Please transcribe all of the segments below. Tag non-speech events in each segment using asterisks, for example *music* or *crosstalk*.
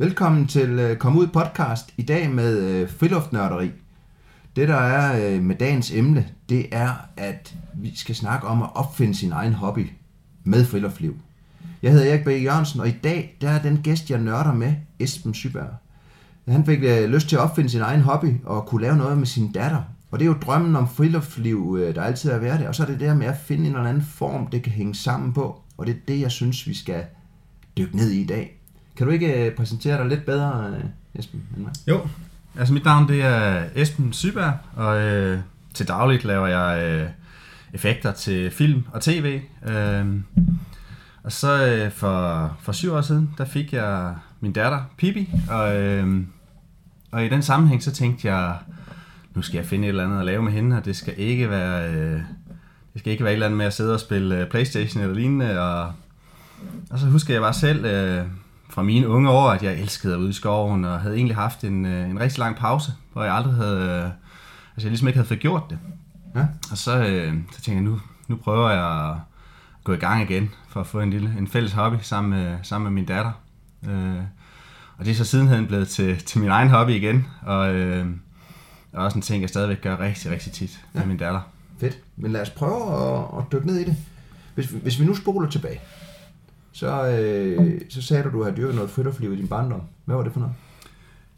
Velkommen til øh, Kom Ud podcast i dag med øh, friluftnørderi. Det der er øh, med dagens emne, det er, at vi skal snakke om at opfinde sin egen hobby med friluftsliv. Jeg hedder Erik B. Jørgensen, og i dag der er den gæst, jeg nørder med, Esben Syberg. Han fik lyst til at opfinde sin egen hobby og kunne lave noget med sin datter. Og det er jo drømmen om friluftsliv, der altid har været det. Og så er det der med at finde en eller anden form, det kan hænge sammen på. Og det er det, jeg synes, vi skal dykke ned i i dag. Kan du ikke øh, præsentere dig lidt bedre, øh, Esben, end mig? Jo, altså mit navn det er Esben Syberg, og øh, til dagligt laver jeg øh, effekter til film og tv. Øh, og så øh, for, for syv år siden, der fik jeg min datter, Pippi, og, øh, og i den sammenhæng så tænkte jeg, nu skal jeg finde et eller andet at lave med hende, og det skal ikke være, øh, det skal ikke være et eller andet med at sidde og spille øh, Playstation eller lignende, og, og så husker jeg bare selv... Øh, fra mine unge år, at jeg elskede at ud i skoven, og havde egentlig haft en, øh, en rigtig lang pause, hvor jeg aldrig havde, øh, altså jeg ligesom ikke havde fået gjort det. Ja. Og så, øh, så tænkte jeg, nu, nu prøver jeg at gå i gang igen, for at få en lille en fælles hobby sammen med, sammen med min datter. Øh, og det er så sidenhen blevet til, til min egen hobby igen, og, øh, og også en ting, jeg stadigvæk gør rigtig, rigtig tit ja. med min datter. Fedt. Men lad os prøve at, at dykke ned i det. Hvis, hvis vi nu spoler tilbage, så, øh, så sagde du, at du havde dyrket noget friluftsliv i din barndom. Hvad var det for noget?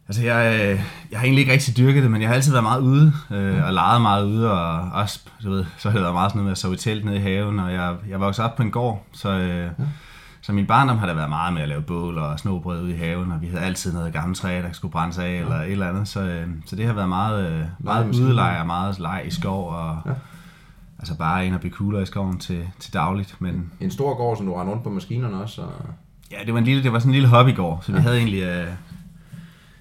Altså, jeg, øh, jeg har egentlig ikke rigtig dyrket det, men jeg har altid været meget ude, øh, og leget meget ude, og også, du ved, så har det været meget sådan noget med at sove i telt nede i haven, og jeg, jeg voksede op på en gård, så, øh, ja. så min barndom har der været meget med at lave bål og snobrød ude i haven, og vi havde altid noget gammelt træ, der skulle brændes af, ja. eller et eller andet, så, øh, så det har været meget, øh, meget udeleje og meget leg i skov, og ja. Altså bare ind og blive kugler i skoven til, til dagligt. Men... En stor gård, som du rendte rundt på maskinerne også? Og... Ja, det var, en lille, det var sådan en lille hobbygård, så vi havde egentlig... Uh,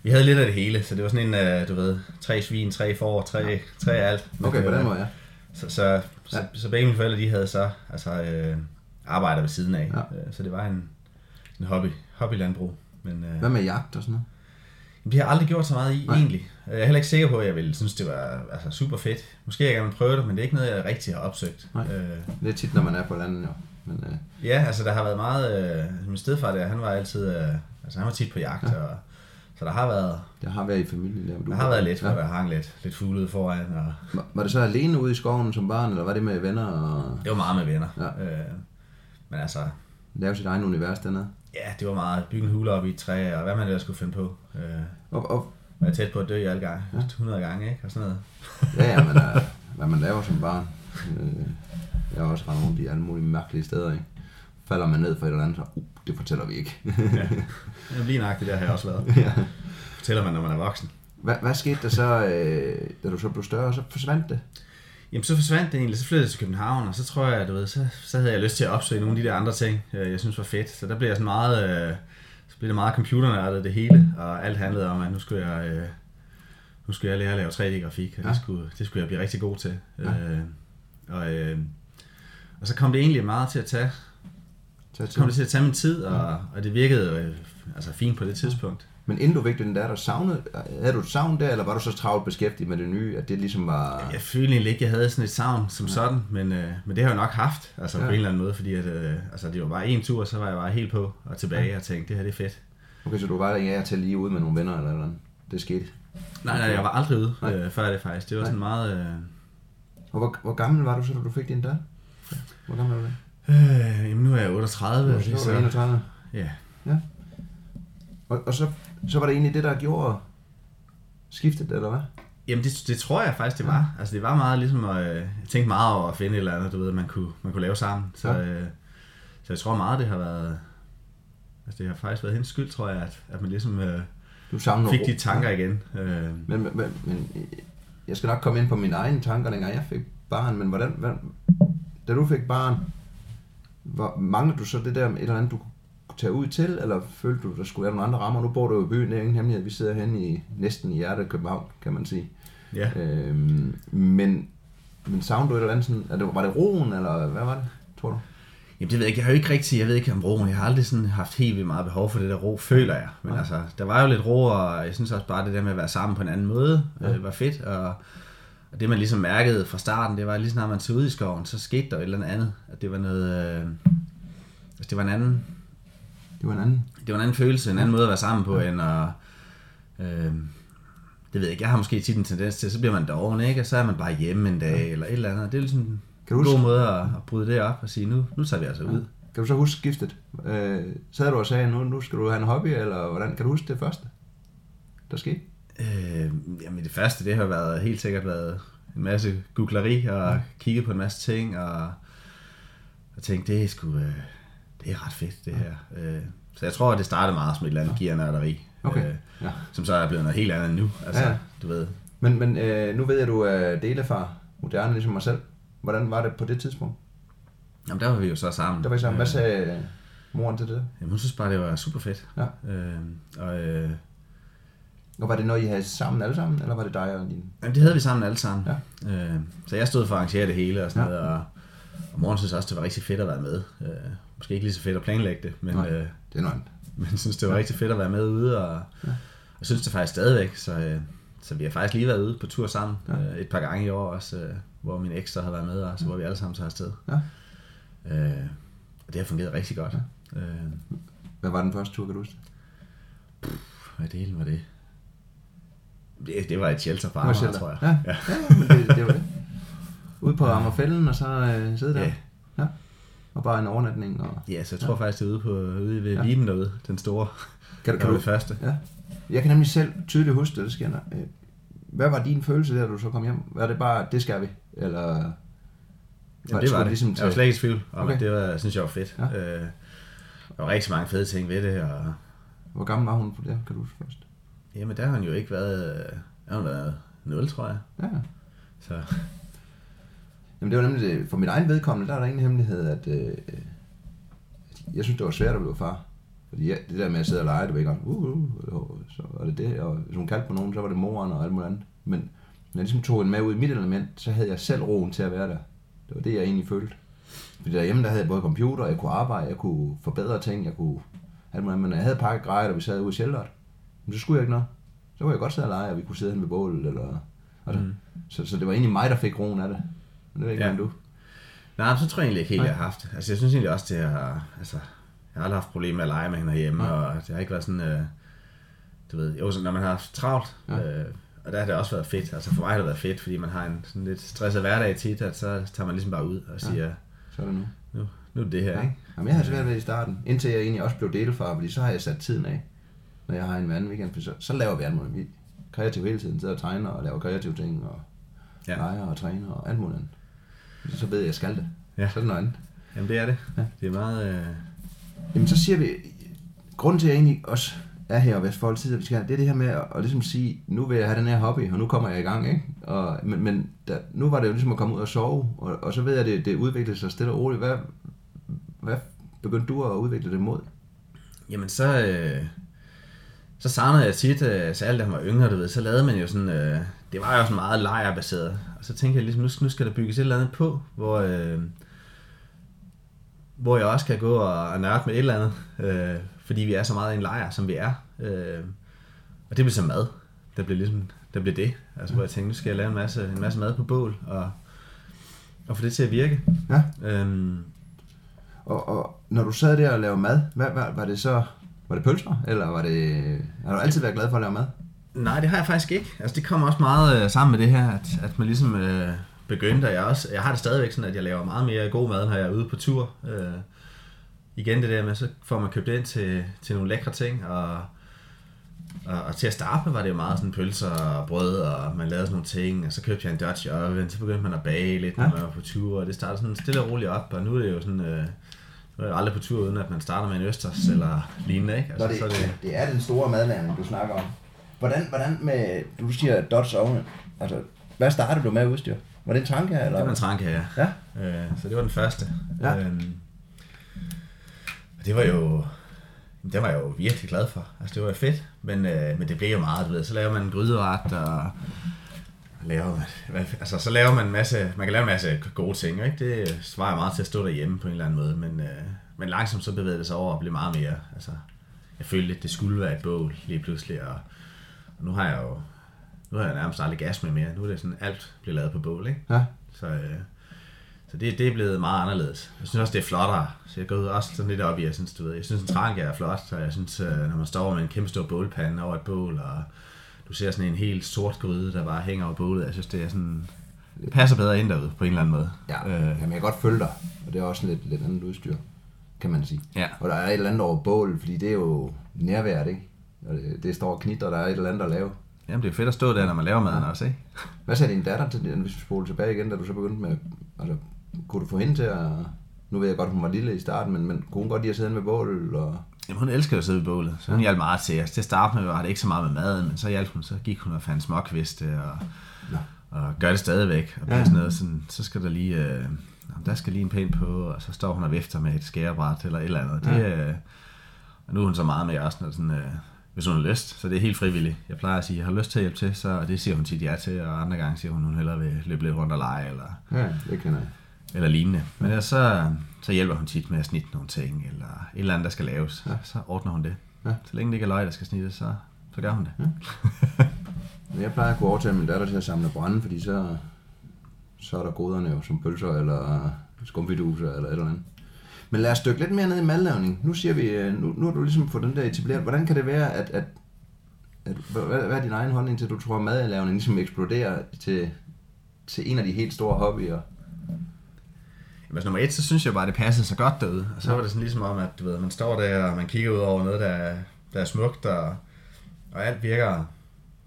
vi havde lidt af det hele, så det var sådan en, uh, du ved, tre svin, tre får, tre, ja. tre alt. Okay, på den måde, ja. Så, så, ja. så, så begge mine forældre, de havde så altså, uh, arbejder ved siden af. Ja. Uh, så det var en, en hobby, hobbylandbrug. Men, uh, Hvad med jagt og sådan noget? Det har jeg aldrig gjort så meget i, Nej. egentlig. Jeg er heller ikke sikker på, at jeg ville synes, det var altså, super fedt. Måske jeg gerne vil prøve det, men det er ikke noget, jeg rigtig har opsøgt. Nej. Øh. Det er tit, når man er på landet, jo. Men, øh. Ja, altså der har været meget... Øh, min stedfar der, han var altid... Øh, altså han var tit på jagt, ja. og, så der har været... Der har været i familien der. Du der har været lidt, ja. hvor der hang lidt, lidt fugle foran. Og... Var, var det så alene ude i skoven som barn, eller var det med venner? Og... Det var meget med venner. Ja. Øh, men altså... Lave sit egen univers dernede? Ja, det var meget. Bygge en hule op i et træ, og hvad man ellers skulle finde på. Øh, og, og, jeg er tæt på at dø alle gange. Ja. 100 gange, ikke? Og sådan noget. *laughs* ja, ja, men uh, hvad man laver som barn. Uh, jeg har også rendt rundt i alle mulige mærkelige steder, ikke? Falder man ned for et eller andet, så uh, det fortæller vi ikke. ja. *laughs* Jamen, lige nøjagtigt der har jeg også været. ja. Fortæller man, når man er voksen. Hvad, hvad skete der så, øh, da du så blev større, så forsvandt det? Jamen, så forsvandt det egentlig. Så flyttede jeg til København, og så tror jeg, du ved, så, så havde jeg lyst til at opsøge nogle af de der andre ting, jeg synes var fedt. Så der blev jeg sådan meget... Øh, blev det meget computernørdet det hele, og alt handlede om, at nu skulle jeg, øh, nu skulle jeg lære at lave 3D-grafik, og ja. det, skulle, det skulle jeg blive rigtig god til. Ja. Øh, og, øh, og så kom det egentlig meget til at tage, så kom det til at tage min tid, og, ja. og det virkede øh, altså fint på det tidspunkt. Men inden du vigtig den der, der savnede, havde du et savn der, eller var du så travlt beskæftiget med det nye, at det ligesom var... Jeg følte egentlig ikke, jeg havde sådan et savn som ja. sådan, men, øh, men det har jeg nok haft, altså ja. på en eller anden måde, fordi at, øh, altså, det var bare en tur, så var jeg bare helt på og tilbage ja. og tænkte, det her det er fedt. Okay, så du var der ja, til lige ude med nogle venner eller noget? Det skete? Nej, nej, jeg var aldrig ude øh, før det faktisk. Det var nej. sådan meget... Øh... Og hvor, hvor gammel var du så, da du fik din der? Hvor gammel var du? Øh, jamen nu er jeg 38. Nu er så... 31? Ja. Ja. Og, og så så var det egentlig det, der gjorde skiftet, eller hvad? Jamen det, det tror jeg faktisk, det var. Ja. Altså det var meget ligesom at, øh, jeg tænkte meget over at finde et eller andet, du ved, man kunne, man kunne lave sammen. Så, ja. øh, så jeg tror meget, det har været, altså det har faktisk været hendes skyld, tror jeg, at, at man ligesom øh, du fik de tanker ja. igen. Øh. Men, men, men, jeg skal nok komme ind på mine egne tanker, dengang jeg fik barn, men hvordan, hvordan da du fik barn, hvor, manglede du så det der et eller andet, du tage ud til, eller følte du, der skulle være nogle andre rammer? Nu bor du jo i byen, det er ingen hemmelighed, vi sidder hen i, næsten i hjertet af København, kan man sige. Ja. Øhm, men, men savnede du et eller andet sådan, er det, var det roen, eller hvad var det, tror du? Jamen det ved jeg ikke, jeg har jo ikke rigtig, jeg ved ikke om roen, jeg har aldrig sådan haft helt vildt meget behov for det der ro, føler jeg. Men ja. altså, der var jo lidt ro, og jeg synes også bare det der med at være sammen på en anden måde, ja. øh, var fedt, og, og det man ligesom mærkede fra starten, det var lige snart man tog ud i skoven, så skete der et eller andet, at det var noget, øh, altså det var en anden, det var en anden? Det var en anden følelse, en anden måde at være sammen på, end at... Øh, det ved jeg ikke, jeg har måske tit en tendens til, så bliver man doven, ikke? Og så er man bare hjemme en dag, eller et eller andet. Det er ligesom Kan en du god huske- måde at, at bryde det op og sige, nu, nu tager vi altså ud. Kan du så huske skiftet? Øh, sad du og sagde, nu, nu skal du have en hobby, eller hvordan? Kan du huske det første, der skete? Øh, jamen det første, det har været helt sikkert været en masse googleri og Ja. kigge på en masse ting og, og tænke, det er sgu, øh, det er ret fedt det her. Øh, så jeg tror, at det startede meget som et eller andet gearnørderi, Okay, øh, ja. som så er blevet noget helt andet nu. Altså, Ja, ja. du ved. Men, men øh, nu ved jeg, at du er delefar, moderne ligesom mig selv. Hvordan var det på det tidspunkt? Jamen der var vi jo så sammen. Der var I sammen. Hvad Øh, sagde moren til det? Jamen hun synes bare, det var super fedt. Ja. Øh, og øh, Og var det noget, I havde sammen alle sammen, eller var det dig og din? Jamen, det havde vi sammen alle sammen. Ja. Øh, så jeg stod for at arrangere det hele og sådan ja. noget, og, og morgen synes også, det var rigtig fedt at være med. Øh, måske ikke lige så fedt at planlægge det, men, Nej. øh, Det er noget andet. men synes, det var rigtig fedt at være med ude, og Ja. jeg synes det faktisk stadigvæk, så, øh, så vi har faktisk lige været ude på tur sammen Ja. øh, et par gange i år også, øh, hvor min eks så har været med, og så hvor vi alle sammen tager afsted. Ja. Øh, og det har fungeret rigtig godt. Øh, Hvad var den første tur, kan du huske? hvad delen var det? Det, det var et shelter Det shelter. tror jeg. Ja. ja. Ja, men det, det var det. *laughs* Ude på Ammerfælden, og så øh, sidde der. Ja. Ja. Og bare en overnatning. Og... Ja, så jeg tror faktisk, det er ude, på, ude ved Ja. ja. Viben derude, den store. Kan, du, kan du, det første. Ja. Jeg kan nemlig selv tydeligt huske det, det sker. Øh, Hvad var din følelse, der du så kom hjem? Var det bare, det skal vi? Eller Jamen, skulle det var det. ligesom Ligesom jeg var til- slet ikke i tvivl om, Okay. det var, synes jeg var fedt. Ja. Ja. Øh, der var rigtig mange fede ting ved det, og Hvor gammel var hun på det, kan du huske først? jamen, der har hun jo ikke været, der har hun været 0, tror jeg. Ja. Så Jamen det var nemlig det. For mit egen vedkommende, der er der ingen hemmelighed, at øh, jeg synes, det var svært at blive far. Fordi jeg, det der med at sidde og lege, det var ikke uh, uh, så var det det. Og hvis hun kaldte på nogen, så var det moren og alt muligt andet. Men når jeg ligesom tog hende med ud i mit element, så havde jeg selv roen til at være der. Det var det, jeg egentlig følte. Fordi derhjemme, der havde jeg både computer, jeg kunne arbejde, jeg kunne forbedre ting, jeg kunne alt muligt. andet. Men når jeg havde pakket grejer, og vi sad ude i shelteret, men så skulle jeg ikke noget. Så kunne jeg godt sidde og lege, og vi kunne sidde hen ved bålet. Eller, altså. Mm. så, så det var egentlig mig, der fik roen af det. Det er ikke, Ja. du. nej, så tror jeg egentlig ikke helt, Nej. jeg har haft. Altså, jeg synes egentlig også, det har, altså, jeg har aldrig haft problemer med at lege med hende herhjemme, Nej. og det har ikke været sådan, øh, du ved, jo, så når man har haft travlt, Ja. øh, og der har det også været fedt. Altså for mig har det været fedt, fordi man har en sådan lidt stresset hverdag tit, at så tager man ligesom bare ud og siger, ja. Så er det nu. nu, nu er det her, Ja. ikke? Jamen, jeg havde svært ved det i starten, indtil jeg egentlig også blev delefar, fordi så har jeg sat tiden af, når jeg har en anden weekend, så, så laver vi alt muligt. Vi kreative hele tiden, sidder og tegner og laver kreative ting, og. Ja. leger og træner og alt muligt andet. Så ved jeg, at jeg skal det. Ja. Så er det noget andet. Jamen det er det. Ja. Det er meget... Øh, Jamen så siger vi, grunden til at jeg egentlig også er her og Vestfold tid, at vi skal, det er det her med at, at ligesom sige, nu vil jeg have den her hobby, og nu kommer jeg i gang, ikke? Og, men men der, nu var det jo ligesom at komme ud og sove, og, og så ved jeg, at det, det udviklede sig stille og roligt. Hvad, hvad begyndte du at udvikle det mod? jamen så... Øh, så savnede jeg tit, øh, så alt da han var yngre, du ved, så lavede man jo sådan, øh, det var jo sådan meget lejrbaseret. Og så tænkte jeg ligesom, nu, nu skal der bygges et eller andet på, hvor, øh, hvor jeg også kan gå og, og nørde med et eller andet, øh, fordi vi er så meget i en lejr, som vi er. Øh, og det blev så mad. Der blev ligesom, der blev det. Altså, hvor jeg tænkte, nu skal jeg lave en masse, en masse mad på bål, og, og få det til at virke. Ja. Øhm, Og, og når du sad der og lavede mad, hvad, hvad, var det så, var det pølser, eller var det, har du altid været glad for at lave mad? Nej, det har jeg faktisk ikke. Altså, det kommer også meget øh, sammen med det her, at, at man ligesom øh, begyndte, og jeg, også, jeg har det stadigvæk sådan, at jeg laver meget mere god mad, når jeg er ude på tur. Øh, igen det der med, så får man købt ind til, til nogle lækre ting, og, og, og til at starte med var det jo meget sådan pølser og brød, og man lavede sådan nogle ting, og så købte jeg en Dutch oven, så begyndte man at bage lidt, når Ja. man var på tur, og det startede sådan stille og roligt op, og nu er det jo sådan, øh, nu er jeg aldrig på tur, uden at man starter med en østers eller lignende, ikke? Altså, Altså, så det, det er den store madlavning, du snakker om. Hvordan, hvordan med, du siger Dodge oven, altså, hvad startede du med udstyr? Var det en tanke, eller? det var en tranke, ja. Ja, Øh, så det var den første. Ja. Og det var jo... Det var jeg jo virkelig glad for. Altså, det var jo fedt, men, øh, men det blev jo meget, du ved. Så laver man en gryderet, og laver man, hvad, altså, så laver man en masse, man kan lave en masse gode ting, ikke? Det svarer meget til at stå derhjemme på en eller anden måde, men, øh, men langsomt så bevægede det sig over og blev meget mere, altså, jeg følte lidt, det skulle være et bål lige pludselig, og nu har jeg jo, nu har jeg nærmest aldrig gas med mere, nu er det sådan, alt bliver lavet på bål, ikke? ja. Så, øh, Så det, det er blevet meget anderledes. Jeg synes også, det er flottere. Så jeg går ud også sådan lidt op i, jeg synes, du ved, jeg synes en trank er flot, så jeg synes, øh, når man står med en kæmpe stor bålpande over et bål, og du ser sådan en helt sort gryde, der bare hænger over bålet, jeg synes, det er sådan, det passer bedre ind derude på en eller anden måde. Ja, øh. jamen, jeg kan godt følge dig, og det er også lidt, lidt andet udstyr, kan man sige. Ja. Og der er et eller andet over bålet, fordi det er jo nærvært, ikke? Og det, det står og der er et eller andet at lave. Jamen, det er fedt at stå der, når man laver maden også, ikke? Hvad sagde din datter til det, hvis vi spoler tilbage igen, da du så begyndte med, altså, kunne du få hende til at, nu ved jeg godt, hun var lille i starten, men, men kunne hun godt lide at sidde med bålet, og Jamen, hun elsker at sidde ved bålet, så hun hjalp meget til os. Til at starte med var det ikke så meget med maden, men så hjalp hun, så gik hun og fandt småkviste og, Nå. og gør det stadigvæk. Og Ja. ja. sådan noget, sådan, så skal der lige, øh, der skal lige en pæn på, og så står hun og vifter med et skærebræt eller et eller andet. Det, øh, og nu er hun så meget med os, når sådan, øh, hvis hun har lyst, så det er helt frivilligt. Jeg plejer at sige, jeg har lyst til at hjælpe til, så og det siger hun tit ja til, og andre gange siger hun, hun hellere vil løbe lidt rundt og lege, eller, ja, det kender jeg. eller lignende. Men ellers så, så hjælper hun tit med at snitte nogle ting, eller et eller andet, der skal laves. Ja. Så ordner hun det. Ja. Ja. Så længe det ikke er løg, der skal snittes, så, så gør hun det. Ja. Jeg plejer at kunne overtale min datter til at samle brænde, fordi så, så er der goderne jo som pølser, eller skumfiduser, eller et eller andet. Men lad os dykke lidt mere ned i madlavning. Nu siger vi, øh, nu, nu har du ligesom fået den der etableret. Hvordan kan det være, at, at, at hvad, hvad er din egen holdning til, at du tror, at madlavning ligesom eksploderer til, til en af de helt store hobbyer? Jamen, altså, nummer et, så synes jeg bare, det passede så godt derude. Og så var det sådan ligesom om, at du ved, man står der, og man kigger ud over noget, der er, der er smukt, og, og alt virker,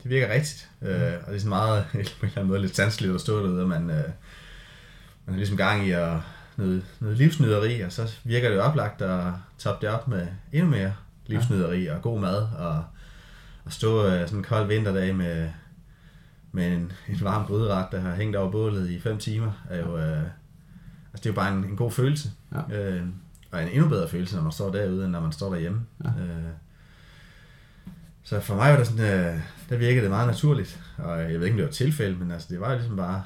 det virker rigtigt. Mm. Øh, og det er sådan meget, *laughs* på en eller anden måde, lidt sandsligt at stå derude, og man, øh, man er ligesom gang i at, noget, noget livsnyderi, og så virker det jo oplagt at toppe det op med endnu mere livsnyderi og god mad, og, og stå øh, sådan en kold vinterdag med, med en, en varm gryderet, der har hængt over bålet i 5 timer, er jo, øh, altså det er jo bare en, en god følelse. Ja. Øh, og en endnu bedre følelse, når man står derude, end når man står derhjemme. Ja. Øh, så for mig var det sådan, øh, der virkede det meget naturligt, og jeg ved ikke, om det var et tilfælde, men altså, det var jo ligesom bare,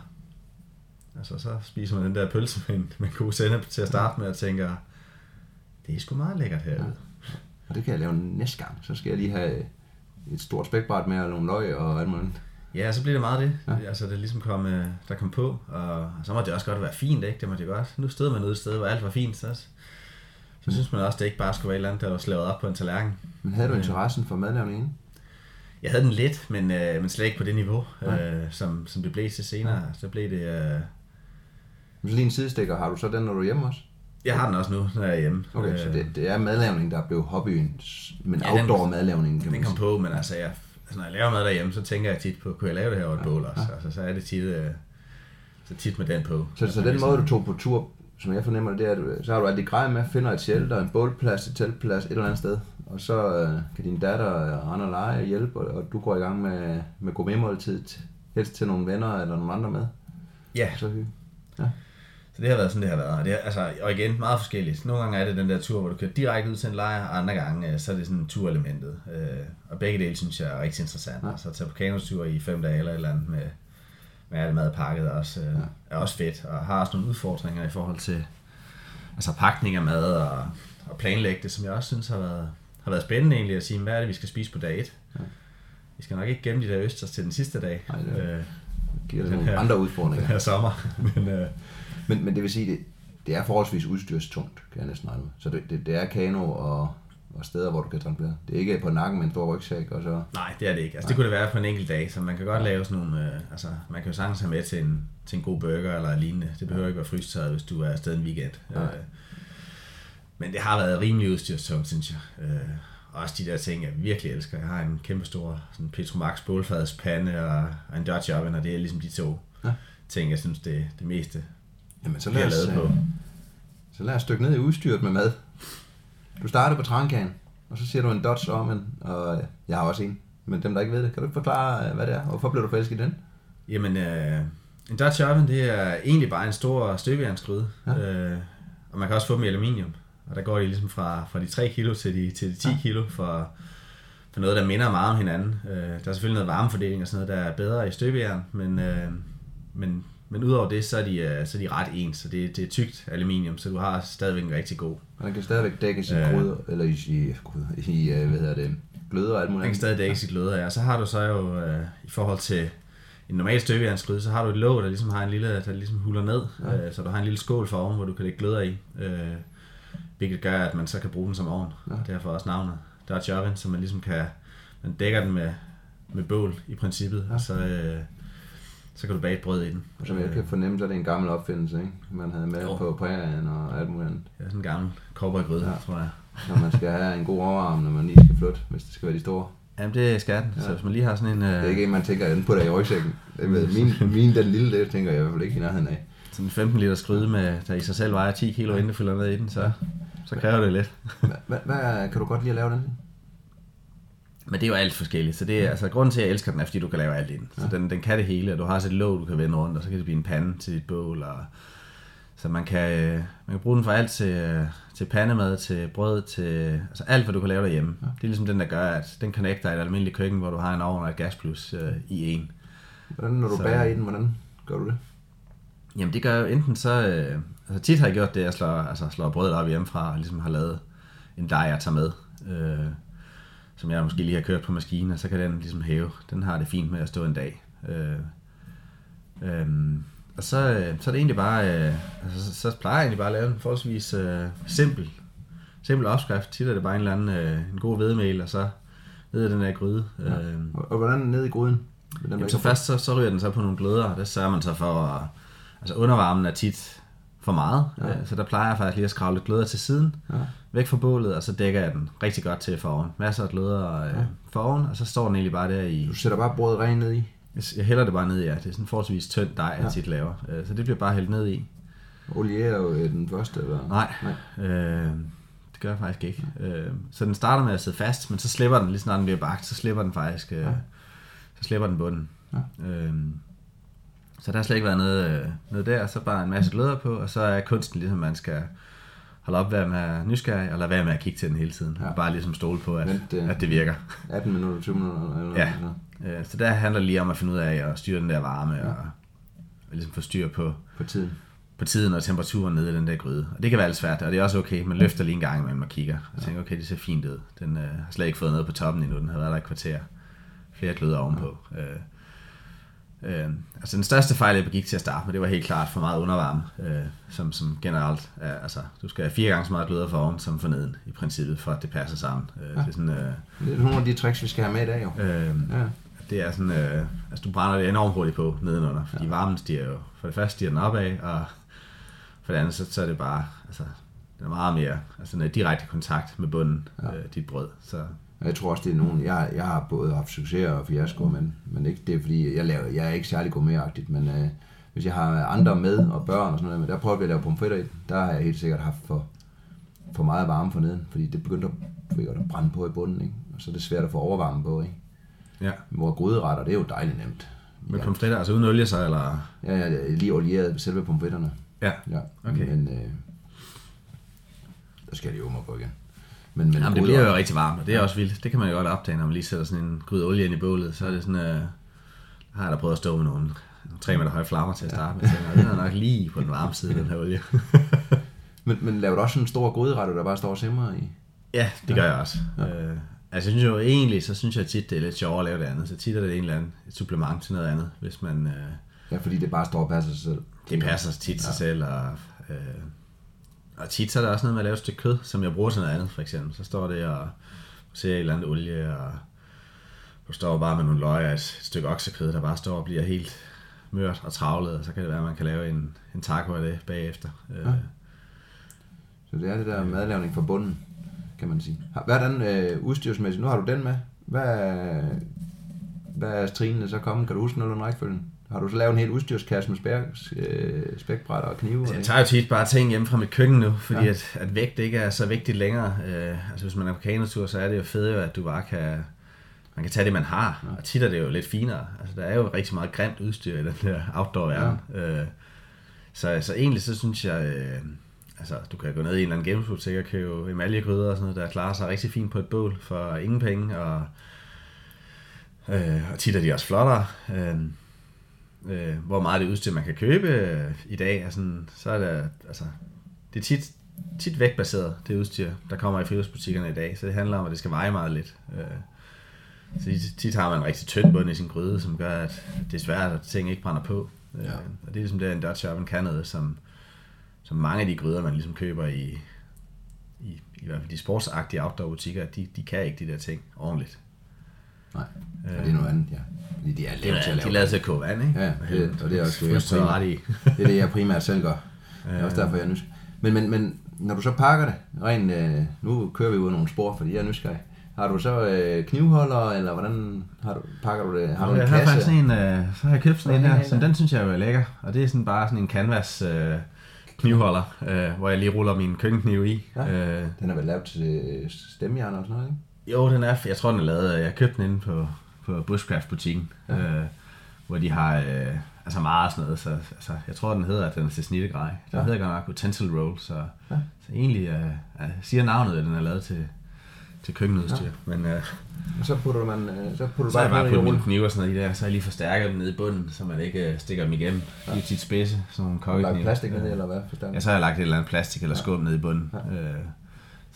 altså så spiser man den der pølse med en, med god sennep til at starte med, og tænker, det er sgu meget lækkert herude. Og det kan jeg lave næste gang. Så skal jeg lige have et stort spækbræt med, og nogle løg og alt muligt. Ja, så blev det meget det. Ja. Ja. Altså, det ligesom kom, øh, der kom på, og så må det også godt være fint, ikke? Det må det godt. Nu stod man ude et sted, hvor alt var fint, så, så synes man også, det ikke bare skulle være et eller andet, der var slavet op på en tallerken. Men havde du Ja. interessen for madlavning inden? Jeg havde den lidt, men, øh, men slet ikke på det niveau, Nej. øh, som, som det blev til senere. Så blev det... Øh, Hvis lige en sidestikker, har du så den, når du er hjemme også? jeg har den også nu, når jeg er hjemme. Okay, øh, så det, det er madlavning, der blev hobbyen, men Ja, outdoor madlavning, kan Den kom på, men altså, jeg, altså, når jeg laver mad derhjemme, så tænker jeg tit på, kunne jeg lave det her over et bål også? ja. Altså, så er det tit, øh, så tit med den på. Så, så den måde, du tog på tur, som jeg fornemmer det, det er, at du- så har du alt det grej med, finder et shelter, en bålplads, et teltplads, et eller andet sted. Og så øh, kan din datter og andre lege og hjælpe, og, og du går i gang med, med gourmetmåltid, helst til nogle venner eller nogle andre med. Ja, Så hygge. Så det har været sådan, det har været. Og, det er, altså, og igen, meget forskelligt. Nogle gange er det den der tur, hvor du kører direkte ud til en lejr, og andre gange øh, så er det sådan turelementet. Øh, og begge dele synes jeg er rigtig interessant. Ja. Altså at tage på kanotur i fem dage eller et eller andet med, med alt mad pakket er også, øh, Ja. er også fedt. Og har også nogle udfordringer i forhold til altså pakning af mad og, og planlægge det, som jeg også synes har været, har været spændende egentlig at sige, hvad er det, vi skal spise på dag 1? Ja. Vi skal nok ikke gemme de der østers til den sidste dag. Nej, det er- øh, Giver Den nogle her- andre den udfordringer. her sommer. *laughs* Men, øh, Men, men det vil sige, det, det er forholdsvis udstyrstungt, kan jeg næsten regne. Så det, det, det er kano og, og steder, hvor du kan transportere. Det er ikke på nakken med en stor rygsæk, og så... Nej, det er det ikke. Altså, det kunne det være på en enkelt dag, så man kan godt lave sådan nogle, øh, altså, man kan jo sagtens have med til en, til en god burger eller lignende. Det behøver ikke være frystøjet, hvis du er afsted en weekend. Nej. Øh, men det har været rimelig udstyrstungt, synes jeg. Øh, og også de der ting, jeg virkelig elsker. Jeg har en kæmpe stor sådan Petromax bålfadspande og, og en Dutch oven, og det er ligesom de to Ja. ja. ting, jeg synes, det, det meste Jamen, så bliver lad, os, lavet på. øh, så lad os dykke ned i udstyret med mad. Du starter på trankan, og så siger du en Dodge Omen, og jeg har også en. Men dem, der ikke ved det, kan du ikke forklare, øh, hvad det er? Hvorfor blev du forelsket i den? Jamen, øh, en Dutch oven, det er egentlig bare en stor støbejernsgryde. Ja. Øh, og man kan også få dem i aluminium. Og der går de ligesom fra, fra de 3 kilo til de, til de 10 Ja. kilo for, for noget, der minder meget om hinanden. Øh, der er selvfølgelig noget varmefordeling og sådan noget, der er bedre i støbejern, men, øh, men, men udover det, så er de, øh, så er de ret ens. Så det, det er tykt aluminium, så du har stadigvæk en rigtig god. Den kan stadigvæk dækkes i Øh. gryder, eller i, i, i øh, hvad hedder det, gløder og alt muligt. Den kan stadig dække sit løder, ja. Så har du så jo øh, i forhold til en normal støbejernsgryde, så har du et låg, der ligesom har en lille, der ligesom huller ned, Ja. øh, så du har en lille skål for oven, hvor du kan lægge gløder i, øh, hvilket gør, at man så kan bruge den som ovn. Ja. Derfor også navnet. Der er Jorin, så man ligesom kan, man dækker den med, med bål i princippet, ja. og så, øh, så kan du bage et brød i den. Og som jeg kan fornemme, så er det en gammel opfindelse, ikke? Man havde med Jo. på prærien og alt muligt andet. Det er sådan en gammel cowboygryde, Ja. ja. tror jeg. Når man skal have en god overarm, når man lige skal flytte, hvis det skal være de store. Jamen det skal den, Ja. ja. så hvis man lige har sådan en, Det er øh, ikke en, man tænker, den putter i rygsækken. Det ved, min, min, den lille, det tænker jeg i hvert fald ikke i nærheden af. sådan en 15 liter gryde, med, der i sig selv vejer 10 kilo, inden du fylder ned i den, så, så kræver det lidt. Hvad, hvad, hvad kan du godt lide at lave den? Men det er jo alt forskelligt, så det er, altså grunden til, at jeg elsker den, er, fordi du kan lave alt i den. Så den, den kan det hele, og du har også et låg, du kan vende rundt, og så kan det blive en pande til dit bål, og så man kan, øh, man kan bruge den for alt til, øh, til pandemad, til brød, til altså alt, hvad du kan lave derhjemme. Det er ligesom den, der gør, at den connecter et almindeligt køkken, hvor du har en ovn og et gasplus øh, i en. Hvordan, når du Så- bærer i den, hvordan gør du det? Jamen det gør jeg jo enten så, øh, altså tit har jeg gjort det, at jeg slår, altså slår brødet op hjemmefra, og ligesom har lavet en dej, jeg tager med, øh, som jeg måske lige har kørt på maskinen, og så kan den ligesom hæve. Den har det fint med at stå en dag. Øh, øh, og så, øh, så er det egentlig bare, øh, altså, så, så plejer jeg egentlig bare at lave en forholdsvis øh, simpel, simpel opskrift. Tit er det bare en eller anden, øh, en god hvedemel, og så ned i den der gryde. Øh, Og, og hvordan ned i gryden? Jamen, så først så, så ryger den så på nogle gløder, og der sørger man så for at... Altså undervarmen er tit for meget, Ja. ja. så der plejer jeg faktisk lige at skrave lidt gløder til siden, Ja. Væk fra bålet, og så dækker jeg den rigtig godt til foroven. Masser af gløder øh, Ja. foroven, og så står den egentlig bare der i... Du sætter bare brødet rent ned i. Jeg, hælder det bare ned i, ja. Det er sådan forholdsvis tynd dej, jeg Ja. tit laver. Øh, Så det bliver bare hældt ned i. Olie er jo øh, den første, eller? Nej, Nej. Øh, det gør jeg faktisk ikke. Øh, så den starter med at sidde fast, men så slipper den, lige snart den bliver bagt, så slipper den faktisk, øh, Ja. så slipper den bunden. Ja. Øh, så der har slet ikke været noget, øh, noget der, så bare en masse gløder på, og så er kunsten ligesom, man skal holde op være med at nysgerrig, og lade være med at kigge til den hele tiden. Ja. Ja. Bare ligesom stole på, at, Vent, øh, at det virker. 18 minutter, 20 minutter, eller Ja. noget. Øh, så der handler det lige om at finde ud af at styre den der varme, Ja. og, og ligesom få styr på, På tiden. på tiden og temperaturen nede i den der gryde. Og det kan være lidt svært, og det er også okay. Man løfter lige en gang imellem og kigger. Og tænker, okay, det ser fint ud. Den øh, har slet ikke fået noget på toppen endnu. Den har været der et kvarter. Flere gløder ovenpå. Øh, øh, altså den største fejl, jeg begik til at starte med, det var helt klart for meget undervarme. Øh, som, som generelt er, altså, du skal have fire gange så meget gløder for oven som for neden, i princippet, for at det passer sammen. Øh, Ja. Det er sådan... Øh, Det er nogle af de tricks, vi skal have med i dag, jo. øh, Ja. det er sådan, øh, altså du brænder det enormt hurtigt på nedenunder, fordi ja. varmen stiger jo, for det første stiger den opad, og for det andet, så, så er det bare, altså, den er meget mere, altså er i direkte kontakt med bunden, ja. øh, dit brød, så Og Jeg tror også, det er nogen, jeg, jeg har både haft succes og fiasko, men, men ikke det er fordi, jeg, laver, jeg er ikke særlig gourmetagtigt, men øh, hvis jeg har andre med og børn og sådan noget, men der prøver vi at lave pomfritter i, der har jeg helt sikkert haft for, for meget varme for neden, fordi det begyndte at, at brænde på i bunden, ikke? og så er det svært at få overvarme på. Ikke? ja. Hvor gryderetter, det er jo dejligt nemt. Med pomfritter, altså uden olie så, eller? Ja, ja, ja, lige olieret selve pomfritterne. Ja. Ja, Okay. men øh, der skal de jo mig på igen. Men, men Jamen det bliver jo rigtig varmt, og det er også vildt. Det kan man jo godt opdage, når man lige sætter sådan en gryde olie ind i bålet, så er det sådan, øh, har jeg da prøvet at stå med nogle, 3 meter høje flammer til at starte med, så den er nok lige på den varme side, den her olie. *laughs* Men, men laver du også sådan en stor gryderetter, der bare står og simrer i? Ja, det gør jeg også. Ja. Øh, altså, jeg synes jo egentlig, så synes jeg tit, det er lidt sjovere at lave det andet. Så tit er det en eller anden et supplement til noget andet, hvis man... Øh, Ja, fordi det bare står og passer sig selv. det passer tit sig selv, og, øh, og tit så er der også noget med at lave et stykke kød, som jeg bruger til noget andet, for eksempel. Så står det og ser et eller andet olie, og du står bare med nogle løg og et, stykke oksekød, der bare står og bliver helt mørt og travlet, og så kan det være, at man kan lave en, en taco af det bagefter. Øh. Ja. Så det er det der madlavning fra bunden, kan man sige. Hvordan øh, udstyrsmæssigt, nu har du den med. Hvad, hvad er trinene så kommet? Kan du huske noget om rækkefølgen? Har du så lavet en hel udstyrskasse med spæk, øh, spækbrætter og knive? Altså, jeg tager jo tit bare ting hjemme fra mit køkken nu, fordi Ja. at, at vægt ikke er så vigtigt længere. Øh, altså hvis man er på kanotur, så er det jo fedt, at du bare kan, man kan tage det, man har. Ja. Og tit er det jo lidt finere. Altså der er jo rigtig meget grimt udstyr i den der outdoor-verden. Ja. Øh, så, så egentlig så synes jeg, øh, altså du kan gå ned i en eller anden genbrugsbutik og købe emaljegryder og sådan noget, der klarer sig rigtig fint på et bål for ingen penge. Og, øh, og tit er de også flottere. Øh, øh, hvor meget det udstyr, man kan købe øh, i dag, er sådan, så er det, altså, det er tit, tit vægtbaseret, det udstyr, der kommer i friluftsbutikkerne i dag, så det handler om, at det skal veje meget lidt. Øh, Så tit har man en rigtig tynd bund i sin gryde, som gør, at det er svært, at ting ikke brænder på. Ja. Og det er ligesom det, en Dutch Oven kan noget, som, som mange af de gryder, man ligesom køber i, i, i hvert fald de sportsagtige outdoor-butikker, de, de kan ikke de der ting ordentligt. Nej, og det er noget andet, ja. Fordi de er lavet til at lave. De er til at koge vand, ikke? Ja, det, og det er også det, jeg primært, det, er det, jeg primært selv gør. Det er også derfor, jeg er nysgerrig. Men, men, men når du så pakker det, rent, øh, nu kører vi ud af nogle spor, fordi jeg er nysgerrig. Har du så øh, knivholder, eller hvordan har du, pakker du det? Har du en jeg har kasse? faktisk en, øh, så har jeg købt sådan en her, så den synes jeg er lækker. Og det er sådan bare sådan en canvas øh, knivholder, øh, hvor jeg lige ruller min køkkenkniv i. Ja. Øh, Den er vel lavet til øh, stemmejern og sådan noget, ikke? jo, den er, jeg tror den er lavet, jeg købte den inde på, på Bushcraft-butikken, ja. øh, hvor de har øh, altså meget sådan noget. Så, altså, jeg tror, den hedder, at den er til snittegrej. Den Ja. ja. hedder godt nok utensil roll, så, Ja. ja. så egentlig øh, øh, siger navnet, at den er lavet til, til køkkenudstyr. Ja. Men øh, Og så putter man, øh, så putter så bare, bare puttet mine knive og sådan noget i der, så har jeg lige forstærket dem nede i bunden, så man ikke øh, stikker dem igennem. De er tit spidse, sådan nogle du lagt kokkeknive. plastik ned eller hvad? Forstår Ja, så har jeg lagt et eller andet plastik eller skum ned i bunden, øh,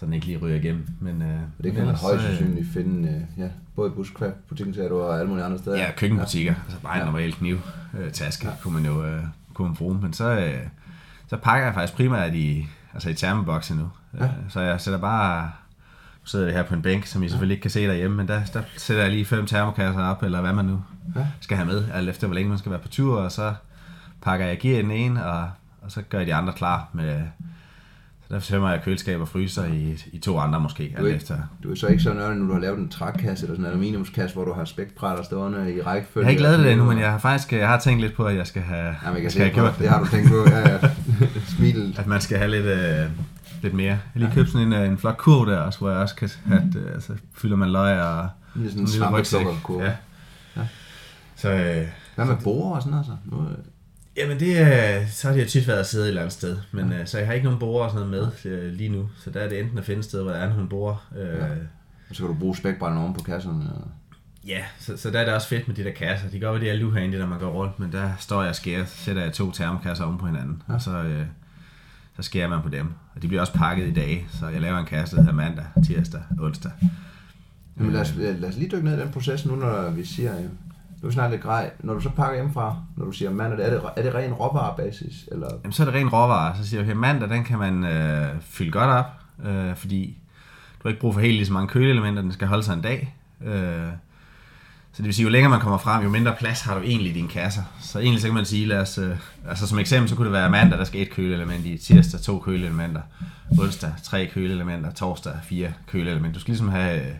så den ikke lige ryger igennem. Men, øh, Og det men kan man ellers så, højst øh, sandsynligt finde, øh, ja, både i Bushcraft butikken, du, og alle mulige andre steder. Ja, køkkenbutikker. Altså bare en Ja. normal kniv, øh, taske, ja. kunne man jo øh, kunne man bruge. Men så, øh, så pakker jeg faktisk primært i, altså i termobokse nu. Ja. Ja. Så jeg sætter bare, nu sidder vi her på en bænk, som I selvfølgelig ikke kan se derhjemme, men der, der sætter jeg lige fem termokasser op, eller hvad man nu Ja. ja. skal have med, alt efter hvor længe man skal være på tur, og så pakker jeg gear i den ene, og, og så gør jeg de andre klar med, der tømmer jeg køleskab og fryser i, i to andre måske, Du er, efter. du er så ikke så nørdig, når du har lavet en trækasse eller sådan en aluminiumskasse, hvor du har spækbrætter stående i rækkefølge. Jeg har ikke lavet det endnu, men jeg har faktisk jeg har tænkt lidt på, at jeg skal have, Ja, man kan skal have på, det. det har du tænkt på. Ja, ja. *laughs* Smilet. at man skal have lidt, øh, lidt mere. Jeg lige købt sådan en, øh, en flot kurv der også, hvor jeg også kan have, at, øh, altså, fylder man løg og Det er sådan en lille rygsæk. Ja. Ja. Så, øh, Hvad med borer og sådan noget så? Nu, øh, jamen det, øh, så har det jo tit været at sidde et eller andet sted, men øh, så jeg har ikke nogen borer og sådan noget med øh, lige nu, så der er det enten at finde et sted, hvor der er nogle borer. Øh, Ja. så kan du bruge spækbrætterne oven på kasserne. Og... Ja, så, så der er det også fedt med de der kasser. De kan godt være, de er luhandy, når man går rundt, men der står jeg og skærer, sætter jeg to termokasser oven på hinanden, ja. og så, øh, så skærer man på dem. Og de bliver også pakket i dage, så jeg laver en kasse, der hedder mandag, tirsdag, onsdag. Jamen lad os, lad os lige dykke ned i den proces nu, når vi siger, du nu er snart lidt grej. Når du så pakker hjemmefra, når du siger mandag, er det, er det ren råvarebasis? Eller? Jamen, så er det ren råvarer. Så siger jeg, okay, mandag, den kan man øh, fylde godt op, øh, fordi du har ikke brug for helt lige så mange køleelementer, den skal holde sig en dag. Øh, så det vil sige, jo længere man kommer frem, jo mindre plads har du egentlig i dine kasser. Så egentlig så kan man sige, lad os, øh, altså som eksempel, så kunne det være mandag, der skal et køleelement i, tirsdag to køleelementer, onsdag tre køleelementer, torsdag fire køleelementer. Du skal ligesom have, øh,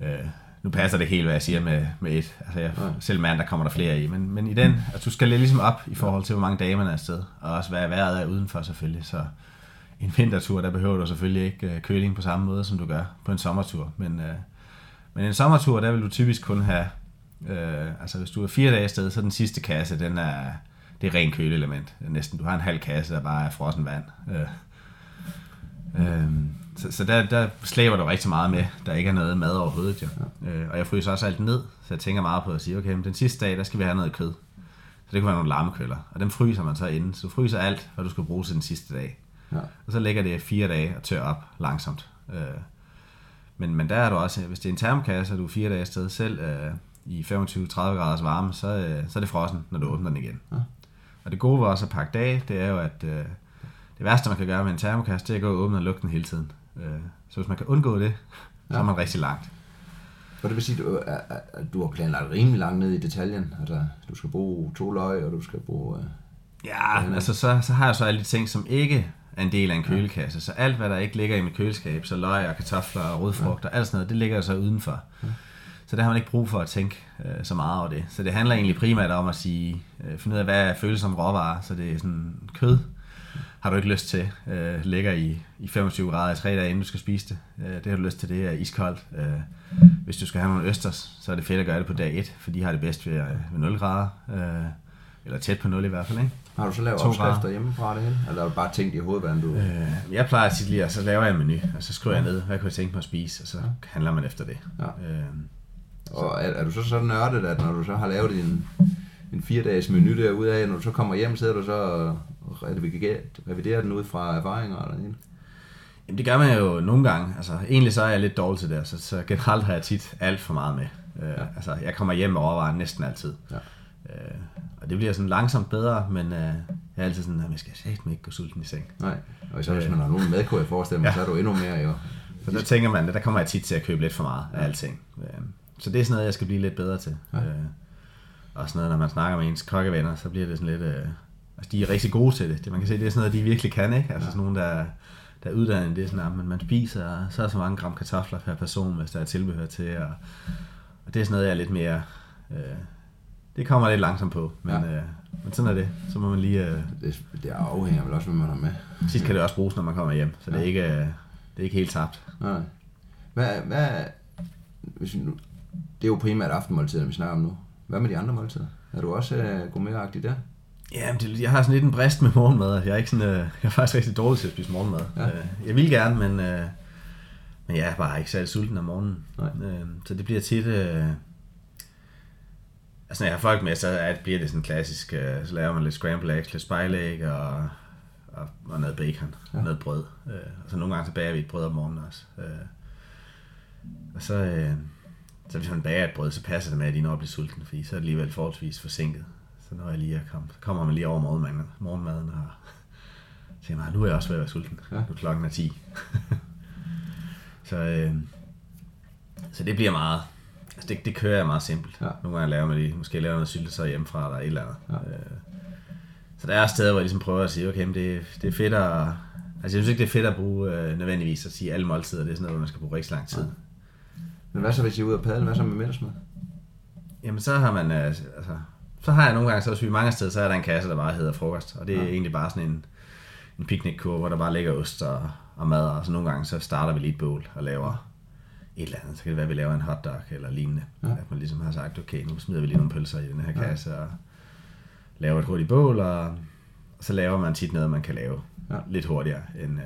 øh, nu passer det helt, hvad jeg siger med, med et. Altså jeg, selv mandag kommer der flere i, men, men i den, at du skal ligesom op i forhold til, hvor mange dage man er afsted, og også hvad vejret er udenfor selvfølgelig, så en vintertur, der behøver du selvfølgelig ikke øh, køling på samme måde, som du gør på en sommertur, men, øh, men en sommertur, der vil du typisk kun have, øh, altså hvis du er fire dage afsted, så den sidste kasse, den er, det er ren køleelement, næsten. Du har en halv kasse, der bare er frossen vand. Øh, øh, så, så der, der slæber du rigtig meget med, der ikke er noget mad overhovedet. Jo. Ja. Øh, og jeg fryser også alt ned, så jeg tænker meget på at sige, okay, men den sidste dag, der skal vi have noget kød. Så det kunne være nogle lammekøller, og dem fryser man så inden. Så du fryser alt, hvad du skal bruge til den sidste dag. Ja. Og så lægger det fire dage og tør op langsomt. Øh, men, men der er du også, hvis det er en termokasse, og du er fire dage afsted selv øh, i 25-30 graders varme, så, øh, så er det frossen, når du åbner den igen. Ja. Og det gode ved også at pakke dage, det er jo, at øh, det værste, man kan gøre med en termokasse, det er at gå og åbne og lukke den hele tiden. Øh, så hvis man kan undgå det, så Ja. er man rigtig langt. Og det vil sige, at du, at du har planlagt rimelig langt ned i detaljen. Altså, du skal bruge to løg, og du skal bruge... Øh, Ja, altså så, så har jeg så alle de ting, som ikke er en del af en kølekasse. Så alt, hvad der ikke ligger i mit køleskab, så løg og kartofler og rødfrugt og alt sådan noget, det ligger så udenfor. Så der har man ikke brug for at tænke øh, så meget over det. Så det handler egentlig primært om at sige, øh, finde ud af, hvad er føles som råvarer. Så det er sådan kød, har du ikke lyst til, øh, ligger i, i 25 grader i tre dage, inden du skal spise det. Øh, det har du lyst til, det er iskoldt. Øh, hvis du skal have nogle østers, så er det fedt at gøre det på dag 1, for de har det bedst ved, øh, ved 0 grader. Øh, eller tæt på 0 i hvert fald, ikke? har du så lavet opskrifter grader. hjemmefra det hele? Eller har du bare tænkt i hovedet, hvordan du... Øh, jeg plejer tit lige, at så laver jeg en menu, og så skriver jeg ned, hvad kunne jeg tænke mig at spise, og så handler man efter det. Ja. Øh, Og er, er du så så nørdet, at når du så har lavet en, en fire dages menu derude af, når du så kommer hjem, sidder du så og reviderer den ud fra erfaringer eller en? Jamen, det gør man jo nogle gange. Altså, egentlig så er jeg lidt dårlig til det, så, så generelt har jeg tit alt for meget med. Øh, ja. Altså, jeg kommer hjem og overvejer næsten altid. Ja. Øh, og det bliver sådan langsomt bedre, men øh, jeg er altid sådan, at jeg skal sagt ikke gå sulten i seng. Nej, og så hvis man har nogen med, kunne jeg forestille mig, ja. så er du endnu mere jo. Så der tænker man, der kommer jeg tit til at købe lidt for meget af alting. Øh, så det er sådan noget, jeg skal blive lidt bedre til. Ja. Øh, og sådan noget, når man snakker med ens kokkevenner, så bliver det sådan lidt... Øh, altså, de er rigtig gode til det. det. Man kan se, det er sådan noget, de virkelig kan, ikke? Altså ja. sådan nogen, der, der er uddannet, det er sådan, at man, man spiser så så mange gram kartofler per person, hvis der er tilbehør til, og, og det er sådan noget, jeg er lidt mere... Øh, det kommer lidt langsomt på, men, ja. øh, men sådan er det. Så må man lige... Øh, det, det afhænger vel også, hvad man har med. Sidst kan det også bruges, når man kommer hjem, så ja. det, er ikke, øh, det er ikke helt tabt. Nej. Hvad, hvad, hvis nu, det er jo primært aftenmåltider, vi snakker om nu. Hvad med de andre måltider? Er du også uh, gourmetagtig der? Ja, det, jeg har sådan lidt en brist med morgenmad. Jeg er, ikke sådan, uh, jeg er faktisk rigtig dårlig til at spise morgenmad. Ja. Uh, jeg vil gerne, men, uh, men jeg er bare ikke særlig sulten om morgenen. Nej. Uh, så det bliver tit... Uh, altså når jeg har folk med, så er, bliver det sådan klassisk, uh, så laver man lidt scramble eggs, lidt spejlæg og, og, og noget bacon, ja. noget brød. Uh, og så nogle gange så bager vi et brød om morgenen også. Uh, og så... Uh, så hvis man bager et brød, så passer det med, at de når at blive sulten, fordi så er det alligevel forholdsvis forsinket. Så når jeg lige er kommet, så kommer man lige over morgenmaden, morgenmaden og *laughs* siger man, nu er jeg også ved at være sulten. Ja. Nu klokken er 10. *laughs* så, øh, så det bliver meget, altså det, det kører jeg meget simpelt. Ja. Nogle gange laver man lige, måske laver noget sylte så hjemmefra eller et eller andet. Ja. Øh, så der er steder, hvor jeg ligesom prøver at sige, okay, men det, det er fedt at, altså jeg synes ikke, det er fedt at bruge øh, nødvendigvis at sige alle måltider, det er sådan noget, hvor man skal bruge rigtig lang tid. Ja. Men hvad så, hvis I er ude og padle? Hvad så med middagsmad? Jamen, så har man, øh, altså, så har jeg nogle gange, så hvis vi mange steder, så er der en kasse, der bare hedder frokost. Og det er ja. egentlig bare sådan en, en picnickur, hvor der bare ligger ost og, og mad. Og så nogle gange, så starter vi lige et bål og laver et eller andet. Så kan det være, at vi laver en hotdog eller lignende. Ja. At man ligesom har sagt, okay, nu smider vi lige nogle pølser i den her kasse ja. og laver et hurtigt bål. Og, og så laver man tit noget, man kan lave ja. lidt hurtigere end... Øh,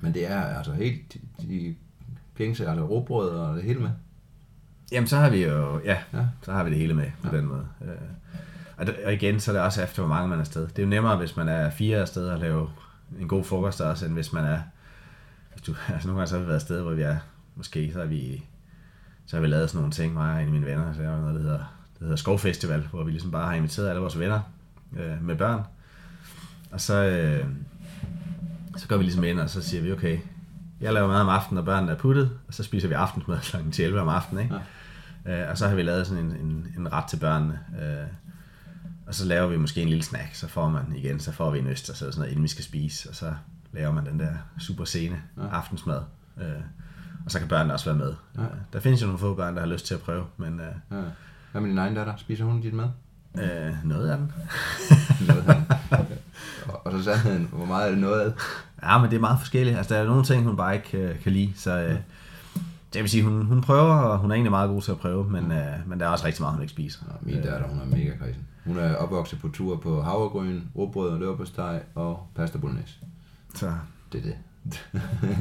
Men det er altså helt de gængse, altså råbrød og det hele med? Jamen, så har vi jo, ja, ja. så har vi det hele med på ja. den måde. Øh, og, og igen, så er det også efter, hvor mange man er afsted. Det er jo nemmere, hvis man er fire afsted at lave en god frokost også, end hvis man er, hvis du, *laughs* altså nogle gange så har vi været afsted, hvor vi er, måske så har vi, så har vi lavet sådan nogle ting, mig og en af mine venner, så er noget, der hedder, det hedder Skovfestival, hvor vi ligesom bare har inviteret alle vores venner øh, med børn. Og så, øh, så går vi ligesom ind, og så siger vi, okay, jeg laver mad om aftenen, når børnene er puttet, og så spiser vi aftensmad *laughs* kl. 11 om aftenen. Ikke? Ja. Øh, og så har vi lavet sådan en, en, en ret til børnene. Øh, og så laver vi måske en lille snack, så får man igen, så får vi en øst, og så sådan noget, inden vi skal spise, og så laver man den der super sene ja. aftensmad. Øh, og så kan børnene også være med. Ja. Øh, der findes jo nogle få børn, der har lyst til at prøve, men... Øh, ja. Hvad med din egen datter? Spiser hun dit mad? Øh, noget af den. *laughs* noget af den. Og så sagde hvor meget er det noget af? Ja, men det er meget forskelligt. Altså, der er nogle ting, hun bare ikke kan, kan lide, så... Øh, det vil sige, hun, hun prøver, og hun er egentlig meget god til at prøve, men, øh, men der er også rigtig meget, hun ikke spiser. Ja, min datter, hun er mega kredsen. Hun er opvokset på tur på havregryn, råbrød og løberpostej og pasta bolognese. Så. Det er det.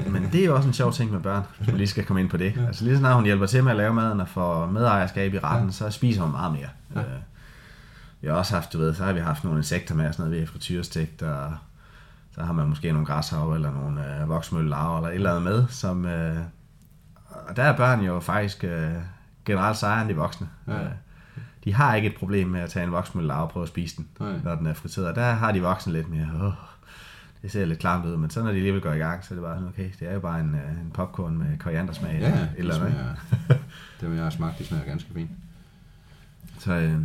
*laughs* men det er jo også en sjov ting med børn, hvis man lige skal komme ind på det. Ja. Altså lige så snart hun hjælper til med at lave maden og får medejerskab i retten, ja. så spiser hun meget mere. Ja. Øh, vi har også haft, du ved, så har vi haft nogle insekter med, sådan noget, vi har frityrestegt, og så har man måske nogle græshaver eller nogle øh, voksmøllelarver eller et eller andet med, som, øh, og der er børn jo faktisk øh, generelt sejere end de voksne. Ja. Øh, de har ikke et problem med at tage en voksmøllelarve og prøve at spise den, Nej. når den er friteret. Der har de voksne lidt mere, åh, det ser lidt klamt ud, men så når de alligevel går i gang, så er det bare sådan, okay, det er jo bare en, øh, en popcorn med koriandersmag. Ja, eller, eller det smager, *laughs* det vil jeg smagt, det smager ganske fint. Så, øh,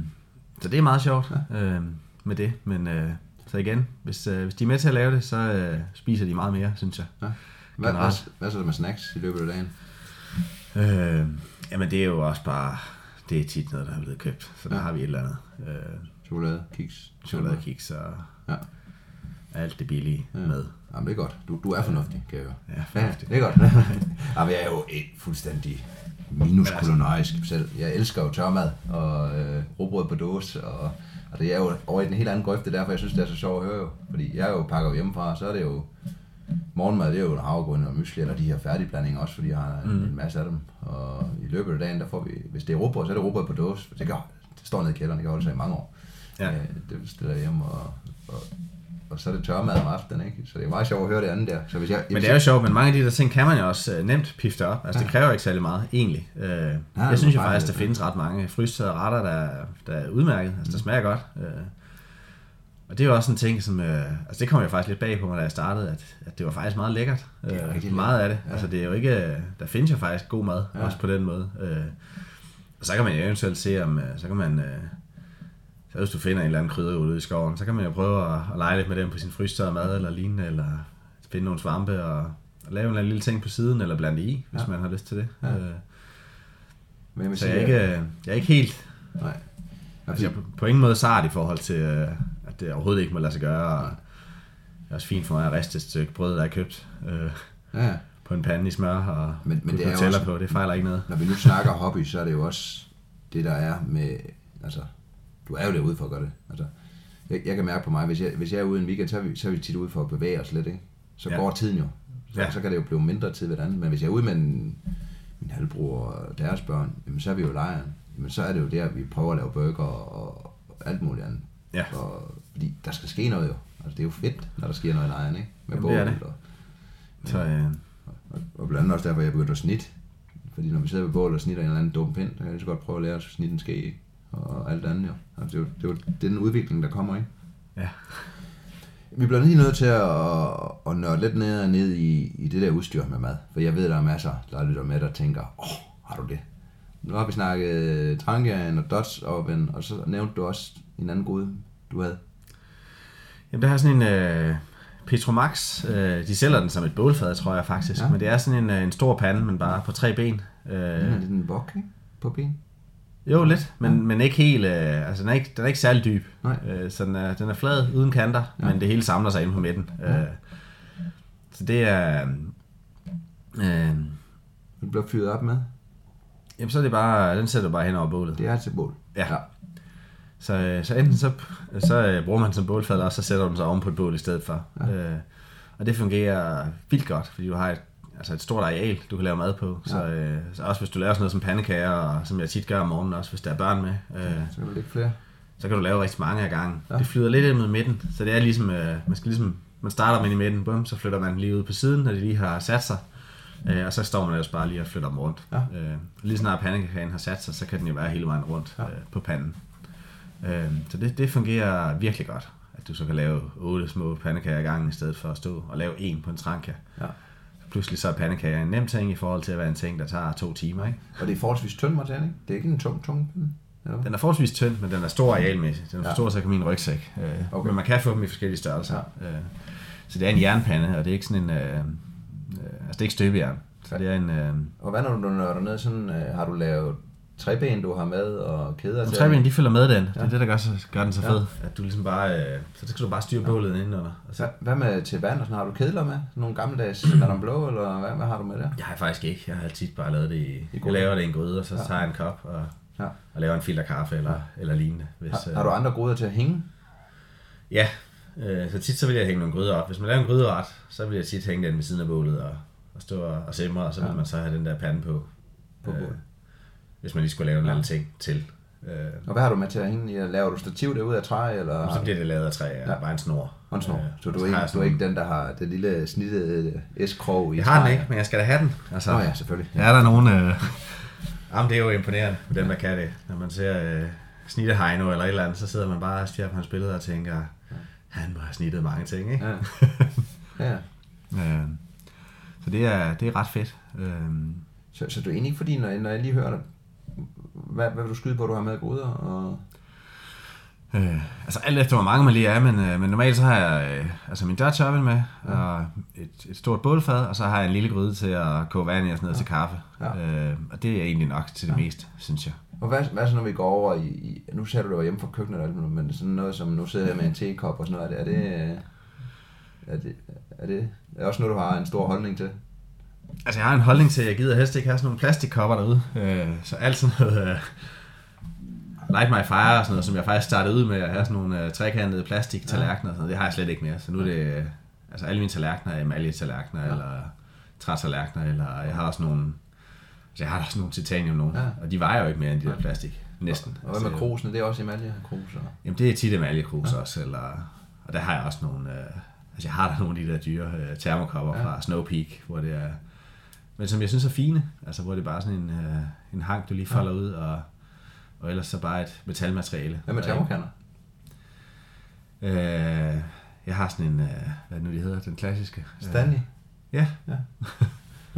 så det er meget sjovt ja. øh, med det, men øh, så igen, hvis, øh, hvis de er med til at lave det, så øh, spiser de meget mere, synes jeg. Ja. Hvad, hvad, hvad så med snacks i løbet af dagen? Øh, jamen det er jo også bare, det er tit noget, der er blevet købt, så der ja. har vi et eller andet. Øh, chokolade, kiks. Chokolade, kiks og ja. alt det billige ja. med. Jamen det er godt. Du, du er fornuftig, kan jeg høre. Ja, fornuftig. Ja, det er godt. *laughs* Jamen jeg er jo et fuldstændig minuskolonarisk selv. Jeg elsker jo tørmad og øh, råbrød på dåse og og det er jo over i den helt anden grøft, det er derfor, jeg synes, det er så sjovt at høre jo. Fordi jeg jo pakker hjemmefra, så er det jo... Morgenmad, det er jo havregryn og mysli, eller de her færdigblandinger også, fordi jeg har mm. en masse af dem. Og i løbet af dagen, der får vi, hvis det er råbrød, så er det råbrød på dåse. Det, gør, det står nede i kælderen, det kan holde sig i mange år. Ja. Øh, det stiller jeg hjem, og, og og så er det tørmad om aftenen, ikke? Så det er meget sjovt at høre det andet der. Så hvis jeg, Men det er jo sjovt, men mange af de der ting kan man jo også øh, nemt pifte op. Altså, det kræver ikke særlig meget, egentlig. Øh, jeg synes jo faktisk, der findes ret mange frysede retter, der, der er udmærket. Altså, der smager godt. Øh, og det er jo også en ting, som... Øh, altså, det kom jeg faktisk lidt bag på mig, da jeg startede, at, at det var faktisk meget lækkert. Det er Øh, rigtig meget af det. Ja. Altså, det er jo ikke... øh, Der findes jo faktisk god mad, Ja. også på den måde. Øh, og så kan man jo eventuelt se, om... øh, Så kan man... Øh, så hvis du finder en eller anden krydder ude i skoven, så kan man jo prøve at, at lege lidt med dem på sin frystørrede mad eller lignende, eller finde nogle svampe og, og lave en eller anden lille ting på siden, eller blande i, hvis Ja. man har lyst til det. Ja. Øh, men jeg så jeg er, ikke, jeg er ikke helt, Nej. altså jeg er på, på ingen måde sart i forhold til, øh, at det overhovedet ikke må lade sig gøre. Og det er også fint for mig at riste et stykke brød, der er købt øh, Ja, på en pande i smør og Men- men det er også- på. Det fejler ikke noget. når vi nu snakker hobby, så er det jo også det, der er med... Altså, du er jo derude for at gøre det. Altså, jeg, jeg kan mærke på mig, hvis jeg, hvis jeg er ude en weekend, så er, vi, så er vi tit ude for at bevæge os lidt, ikke? Så Ja. går tiden jo. Så, Ja. så kan det jo blive mindre tid ved det andet. Men hvis jeg er ude med en, min halvbror og deres børn, jamen, så er vi jo i lejren. Jamen, så er det jo der, vi prøver at lave burger og, og alt muligt andet. Ja. Og, fordi der skal ske noget jo. Altså, det er jo fedt, når der sker noget i lejren, ikke? Med Jamen, det er det. Og, Så øh, og, og blandt andet også derfor, jeg begyndte at snit. Fordi når vi sidder ved bålet og snitter en eller anden dum pind, så kan jeg lige så godt prøve at lære at snitte en ske, ikke? og alt andet jo. Altså, det, er jo, det, er jo, det er den udvikling, der kommer, ikke? ja. Vi bliver lige nødt til at, at, nørde lidt ned ned i, i det der udstyr med mad. For jeg ved, der er masser, der lytter med, der tænker, åh, oh, har du det? Nu har vi snakket Trangian og Dutch Oven, og så nævnte du også en anden gode, du havde. Jamen, der har sådan en øh, Petromax. Øh, de sælger den som et bålfad, tror jeg faktisk. Ja. Ja. Men det er sådan en, øh, en stor pande, men bare på tre ben. Den Øh, er lidt en vok, ikke? På ben. jo, lidt, men, men ikke helt... Øh, altså, den er ikke, den er ikke særlig dyb. Nej. Øh, så den er, den er flad, uden kanter, Ja. ja. men det hele samler sig inde på midten. Ja. Øh, så det er... Øh, Den bliver fyret op med. jamen, så er det bare... Den sætter du bare hen over bålet. Det er til bål. Ja. Så, øh, så enten så, så øh, bruger man som bålfad, og så sætter den så oven på et bål i stedet for. Ja. Ja. Øh, og det fungerer vildt godt, fordi du har et, altså et stort areal, du kan lave mad på. Ja. Så, øh, så også hvis du laver sådan noget som pandekager, og som jeg tit gør om morgenen også, hvis der er børn med, øh, Så kan du lægge flere. så kan du lave rigtig mange af gangen. Ja. Ja. Det flyder lidt ind mod midten, så det er ligesom, øh, man skal ligesom, man starter med i midten, bum, så flytter man lige ud på siden, når de lige har sat sig. Øh, og så står man ellers bare lige og flytter dem rundt. Ja. Øh, lige snart pandekagen har sat sig, så kan den jo være hele vejen rundt Ja. ja. øh, på panden. Øh, så det, det fungerer virkelig godt, at du så kan lave otte små pandekager i gangen, i stedet for at stå og lave en på en tranka. Ja. Pludselig så er pandekager en nem ting i forhold til at være en ting, der tager to timer. Ikke? Og det er forholdsvis tynd materiale, ikke? Det er ikke en tung, tung pinde. Hvad? Den er forholdsvis tynd, men den er stor arealmæssigt. Den er Ja. for stor, så kan min rygsæk. Øh, Okay. Men man kan få dem i forskellige størrelser. Ja. Øh, så det er en jernpande, og det er ikke sådan en... Øh, øh, altså det er ikke støbejern. Så Ja. det er en... Øh, Og hvad når du nørder ned, sådan, øh, har du lavet træben, du har med, og kæder de til? træben, de følger med den. Det Ja. er det, der gør, så, gør den så Ja. fed. At du ligesom bare... Øh, så skal du bare styre bålet indenunder. Og så, Hvad, hvad med til vand og sådan, har du kedler med? Nogle gammeldags *clears throat* Madame Blå, eller hvad, hvad har du med der? jeg har faktisk ikke. Jeg har tit bare lavet det i... I Jeg laver det i en gryde, og så Ja. tager jeg en kop og, Ja. og laver en filter kaffe eller, eller lignende. Hvis, Har, øh, har du andre gryder til at hænge? Ja, øh, så tit så vil jeg hænge nogle gryder op. Hvis man laver en gryderet, så vil jeg tit hænge den ved siden af bålet og, og stå og, og simre, og så vil Ja. man så have den der pande på. På øh, bålet. Hvis man lige skulle lave en Ja. ja. lille ting til. Øh, Og hvad har du med til at hænge i? Laver du stativ derude af træ, eller så bliver det lavet af træ, ja. Ja. bare en snor. Og en snor. Øh, Så du er, ikke, du er ikke den, der har det lille snittede S-krog i Jeg har den ikke, men jeg skal da have den. Altså, Nå ja, selvfølgelig. Er der nogen... Øh... Jamen, det er jo imponerende, dem, der kan det. Når man ser øh, Snitte Heino eller et eller andet, så sidder man bare og stiger på hans billeder og tænker, han må have snittet mange ting, ikke? Ja. *laughs* ja. Øh, så det er, det er ret fedt. Øh, Så, så du er ikke fordi, når, når jeg lige hører dig, hvad, hvad vil du skyde på, du har med gryder? Og... Øh, altså alt efter hvor mange man lige er, men, øh, men normalt så har jeg øh, altså min Dutch oven med, ja. og et, et stort bålfad, og så har jeg en lille gryde til at koge vand i og sådan noget ja. til kaffe. Ja. Øh, og det er egentlig nok til det ja. meste, synes jeg. Og hvad, hvad så, når vi går over i, i nu sagde du, det var hjemme fra køkkenet, og alt men sådan noget som, nu sidder jeg med en tekop og sådan noget, er det, er det, er det, er det, er det også noget, du har en stor holdning til? Altså jeg har en holdning til, at jeg gider helst ikke have sådan nogle plastikkopper derude. Øh, så alt sådan noget... Øh, Light My Fire og sådan noget, som jeg faktisk startede ud med at have sådan nogle øh, trekantede plastiktallerkener og sådan noget, det har jeg slet ikke mere. Så nu er det, øh, altså alle mine tallerkener er emaljetallerkener ja. eller trætallerkener, eller jeg har også nogle, altså jeg har også nogle titanium nogle, Ja. og de vejer jo ikke mere end de der plastik, næsten. Og hvad med krusene, det er også emalje krus? Og... Jamen det er tit emaljekrus ja. også, eller og der har jeg også nogle, øh, altså jeg har der nogle af de der dyre øh, termokopper ja. fra Snow Peak, hvor det er, men som jeg synes er fine, altså hvor det er bare sådan en, øh, en hang, du lige folder ja. ud, og, og ellers så bare et metalmateriale. Hvad med termokanner? Øh, jeg har sådan en, øh, hvad er det nu de hedder, den klassiske. Stanley? Øh, ja. Ja.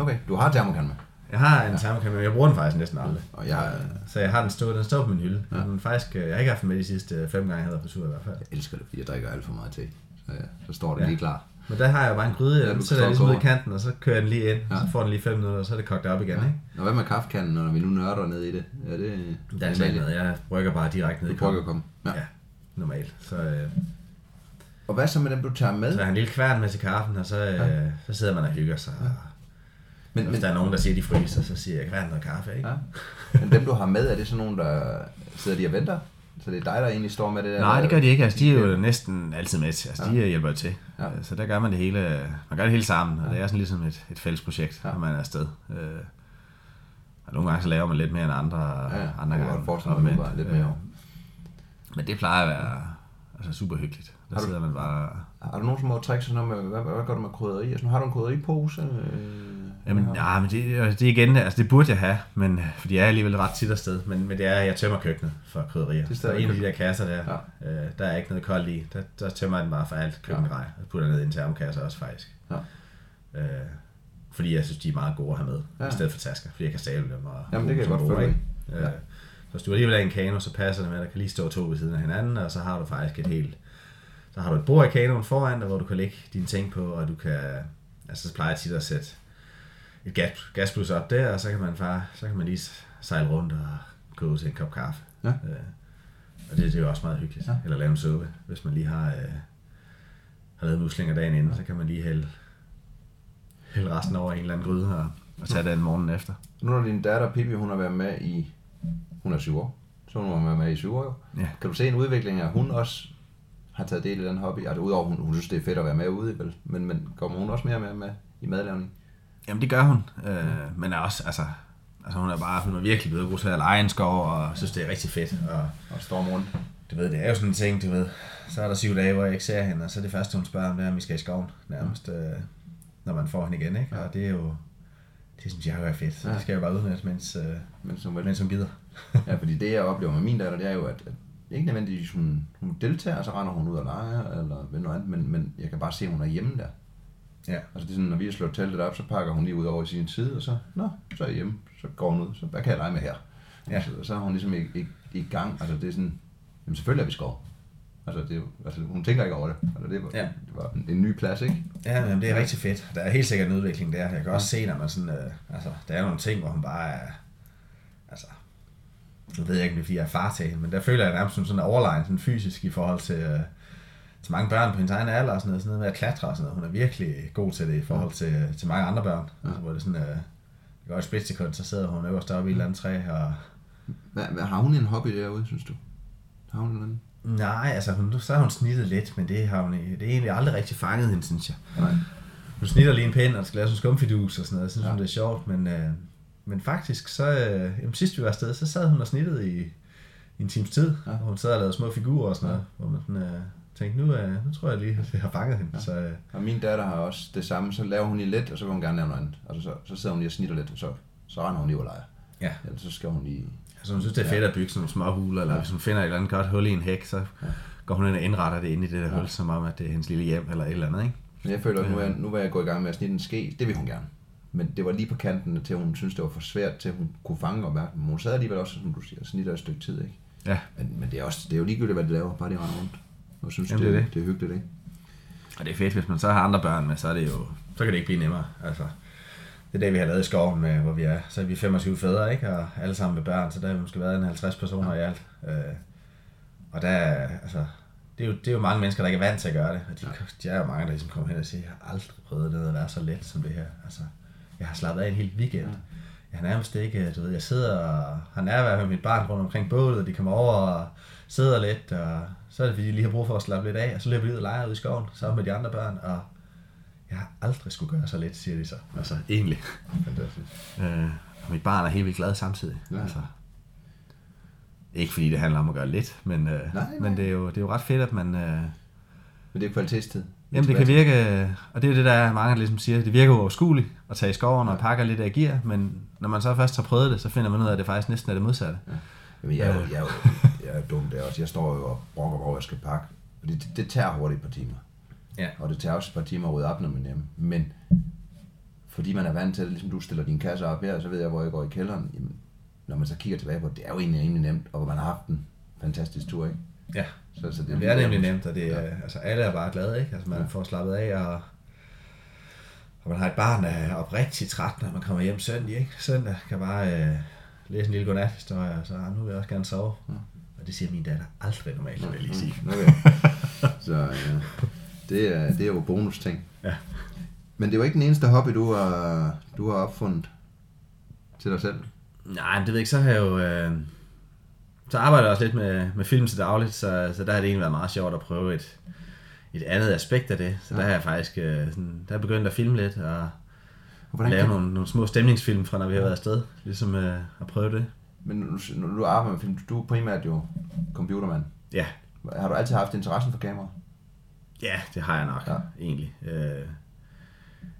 Okay, du har termokan med. Jeg har en ja. termokan, men jeg bruger den faktisk næsten aldrig. Og jeg, Så jeg har den stået, den står på min hylde. Ja. Men faktisk, øh, jeg har ikke haft den med de sidste øh, fem gange, jeg har været på tur i hvert fald. jeg elsker det, fordi jeg drikker alt for meget te. Så, ja, så står det Ja. lige klar. Men der har jeg bare en gryde, Ja, ja, du så sætter jeg ligesom ud i og kanten, og så kører jeg den lige ind, Ja. ja. så får den lige 5 minutter, og så er det kogt op igen, ja. ikke? Og hvad med kaffekanden, når vi nu nørder ned i det? Er det... Der er det noget, jeg brygger bare direkte ned i koppen. at komme. Ja. Ja, normalt. Så, øh, Og hvad så med dem, du tager med? så har en lille kværn med til kaffen, og så, øh, så sidder man og hygger sig. Ja. Men, Hvis men, der er nogen, der siger, de fryser, så siger jeg kværn noget kaffe, ikke? ja. men dem, du har med, er det sådan nogen, der sidder de og venter? Så det er dig, der egentlig står med det der? Nej, det gør de ikke. Altså, de er jo næsten altid med. Altså, Ja. de hjælper til. Ja. Ja. Så der gør man det hele, man gør det hele sammen, og det er sådan ligesom et, et fælles projekt, Ja. ja. når man er afsted. Øh, og nogle gange så laver man lidt mere end andre, Ja, ja. andre gange. omvendt. var lidt mere. Øh, Men det plejer at være altså, super hyggeligt. Der Har du- sidder man bare... Har du nogen små tricks, sådan noget med, hvad, hvad, gør du med krydderi? Altså, har du en krydderipose? Øh, Jamen, ja, men det, det igen, altså det burde jeg have, men, fordi jeg er alligevel ret tit afsted, men, men det er, at jeg tømmer køkkenet for krydderier. Det er en af de der kasser der, Ja. ja. øh, der er ikke noget koldt i, der, der tømmer jeg den bare for alt køkkengrej, og putter ned i en termokasse også faktisk. Ja. Øh, fordi jeg synes, de er meget gode at have med, Ja. ja. i stedet for tasker, fordi jeg kan stable dem. Og Jamen, det kan jeg godt følge Øh, Ja. så hvis du alligevel er en kano, så passer det med, at der kan lige stå to ved siden af hinanden, og så har du faktisk et helt... Så har du et bord i kanoen foran dig, hvor du kan lægge dine ting på, og du kan... Altså, så plejer jeg tit at sætte et gas, gasplus op der, og så kan man bare, så kan man lige sejle rundt og gå ud til en kop kaffe. Ja. Øh, og det, det er jo også meget hyggeligt. Ja. Ja. Eller lave en suppe, hvis man lige har, øh, har lavet muslinger dagen inden, så kan man lige hælde, hælde resten over en eller anden gryde og, og tage den morgenen efter. Nu når din datter Pippi, hun har været med i... Hun er syv år. Så hun har været med i syv år. Ja. Kan du se en udvikling, at hun også har taget del i den hobby? Altså udover, hun, hun synes, det er fedt at være med ude, vel? Men, men kommer hun også mere med, med i madlavning? Jamen det gør hun, øh, men er også, altså, altså hun er bare, hun er virkelig blevet god til at lege en skov, og synes det er rigtig fedt, og Og storm rundt? du ved, det er jo sådan en ting, du ved, så er der syv dage, hvor jeg ikke ser hende, og så er det første, hun spørger om, det er, om vi skal i skoven, nærmest, øh, når man får hende igen, ikke? Ja. Og det er jo, det synes jeg jo er fedt, så Ja. det skal jeg jo bare udnytte, mens, øh, Men som vel, mens hun gider. ja, fordi det, jeg oplever med min datter, det er jo, at, at ikke nødvendigvis hun, hun deltager, og så render hun ud og leger, eller ved noget andet, men, men jeg kan bare se, at hun er hjemme der. Ja. Altså det er sådan, når vi har slået teltet op, så pakker hun lige ud over i sin side, og så, nå, så er jeg hjemme, så går hun ud, så hvad kan jeg lege med her? Ja. Så, så er hun ligesom i, i, i gang, altså det er sådan, jamen selvfølgelig er vi skov. Altså, det, altså hun tænker ikke over det. Altså, det, var, Ja. det var en, en ny plads, ikke? Ja, men det er rigtig fedt. Der er helt sikkert en udvikling der. Jeg kan også se, når man sådan, øh, altså, der er nogle ting, hvor hun bare er, altså, nu ved jeg ikke, om det er, fordi jeg er far til hende, men der føler jeg nærmest som sådan overlegen, sådan fysisk i forhold til, øh, til mange børn på hendes egen alder og sådan noget, sådan noget med at klatre og sådan noget. Hun er virkelig god til det i forhold til, til mange andre børn. Ja. Altså, hvor det sådan, øh, det går et splitsekund, så sidder hun øverst oppe i et eller andet træ, og Hvad, hvad, har hun en hobby derude, synes du? Har hun en anden? nej, altså, hun, så har hun snittet lidt, men det har hun, det er egentlig aldrig rigtig fanget hende, synes jeg. Nej. Hun snitter lige en pind, og skal lave sådan en skumfidus og sådan noget. Jeg synes, Ja. ja. hun, det er sjovt, men, øh, men faktisk, så, øh, jamen, sidst vi var afsted, så sad hun og snittede i, i en times tid, Ja. ja. og hun sad og lavede små figurer og sådan noget, hvor man sådan, øh, tænkte, nu, øh, nu tror jeg lige, at jeg har fanget hende. Ja. Så, øh, Og min datter har også det samme, så laver hun lige lidt, og så vil hun gerne lave noget andet. Altså så, så sidder hun lige og snitter lidt, og så, så render hun lige og leger. ja. Ellers så skal hun lige... Altså, hun synes, det er fedt at bygge sådan nogle små huler, eller Ja. hvis hun finder et eller andet godt hul i en hæk, så Ja. går hun ind og indretter det inde i det der Ja. hul, som om, at det er hendes lille hjem, eller et eller andet, ikke? Men jeg føler, at nu er, Ja. nu er jeg gået i gang med at snitte en ske. Det vil hun gerne. Men det var lige på kanten til, hun synes, det var for svært til, at hun kunne fange opmærksomheden. Men hun sad alligevel også, som du siger, og snitter et stykke tid, ikke? Ja. Men, men det, er også, det er jo ligegyldigt, hvad de laver, bare de render rundt. Og synes, Jamen, det, det det, er det. er hyggeligt, ikke? Og det er fedt, hvis man så har andre børn med, så er det jo, så kan det ikke blive nemmere. Altså, det er det, vi har lavet i skoven, med, hvor vi er, så er vi 25 fædre, ikke? Og alle sammen med børn, så der har vi måske været en 50 personer ja. i alt. Øh, og der er, altså, det er, jo, det er jo mange mennesker, der ikke er vant til at gøre det. Og de, ja. de er jo mange, der ligesom kommer hen og siger, jeg har aldrig prøvet det at være så let som det her. Altså, jeg har slappet af en hel weekend. Ja. Jeg har nærmest ikke, du ved, jeg sidder og har nærvær med mit barn rundt omkring bålet, og de kommer over og sidder lidt, og så er det fordi, de lige har brug for at slappe lidt af, og så løber de ud og leger ud i skoven sammen med de andre børn, og jeg har aldrig skulle gøre så lidt, siger de så. Altså, egentlig. Fantastisk. Øh, og mit barn er helt vildt glad samtidig. Ja. Altså, ikke fordi det handler om at gøre lidt, men, øh, Nej, nej. men det, er jo, det er jo ret fedt, at man, øh, Men det er kvalitetstid. Jamen det kan virke, og det er det der mange ligesom siger, det virker uoverskueligt at tage i skoven og pakke lidt af gear, men når man så først har prøvet det, så finder man ud af, at det faktisk næsten er det modsatte. Ja. Jamen, jeg er jo, jeg er jo jeg er dum der også. Jeg står jo og brokker, hvor jeg skal pakke. Fordi det, det tager hurtigt et par timer. Ja. Og det tager også et par timer at rydde op, når man er hjemme. Men fordi man er vant til det, ligesom du stiller dine kasser op her, så ved jeg, hvor jeg går i kælderen. Jamen, når man så kigger tilbage på det, det er jo egentlig rimelig nemt, og man har haft en fantastisk tur, ikke? Ja, Så, så det er nemlig nemt, og det er, ja. altså alle er bare glade, ikke? Altså man ja. får slappet af, og, og man har et barn, der er oprigtigt træt, når man kommer hjem søndag, ikke? Søndag kan bare øh, læse en lille godnathistorie, og så ah, nu vil jeg også gerne sove. Ja. Og det siger min datter aldrig normalt, vil jeg lige sige. Okay. så ja, det, er, det er jo bonus ting. Ja. Men det er jo ikke den eneste hobby, du har, du har opfundet til dig selv. Nej, men det ved jeg ikke, så har jeg jo... Øh, så arbejder jeg også lidt med, med film til dagligt, så, så der har det egentlig været meget sjovt at prøve et, et andet aspekt af det. Så ja. der har jeg faktisk øh, sådan, der er begyndt at filme lidt, og Hvordan lave kan- nogle, nogle små stemningsfilm fra, når vi har været afsted. Ligesom øh, at prøve det. Men nu, nu du arbejder med film, du er primært jo computermand. Ja, Har du altid haft interessen for kamera? ja det har jeg nok, Ja. ja. egentlig. Øh,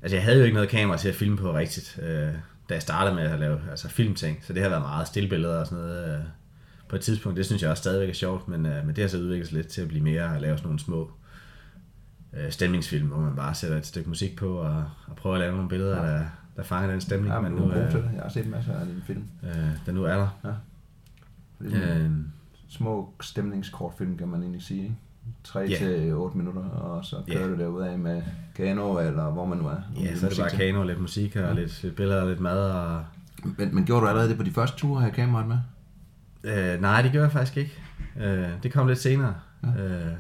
altså, jeg havde jo ikke noget kamera til at filme på rigtigt, øh, da jeg startede med at lave altså, filmting. Så det har været meget stillbilleder og sådan noget. Øh, på et tidspunkt, det synes jeg også stadigvæk er sjovt, men, øh, men det har så udviklet sig lidt til at blive mere at lave sådan nogle små øh, stemningsfilm, hvor man bare sætter et stykke musik på og, og prøver at lave nogle billeder, Ja. der, der fanger den stemning, Ja, man nu, er øh, til det. Jeg har set masser af dine film. øh, der nu er der. Det er Øh, små stemningskortfilm, kan man egentlig sige. Ikke? 3 Ja. til 8 minutter, og så kører Ja. du derudad med kano, eller hvor man nu er. ja, så er det bare kano, lidt musik og lidt, lidt billeder og lidt mad. Og, Men, men gjorde du allerede det på de første ture, have kameraet med? øh, nej, det gjorde jeg faktisk ikke. Øh, det kom lidt senere. Ja. Ja. Øh,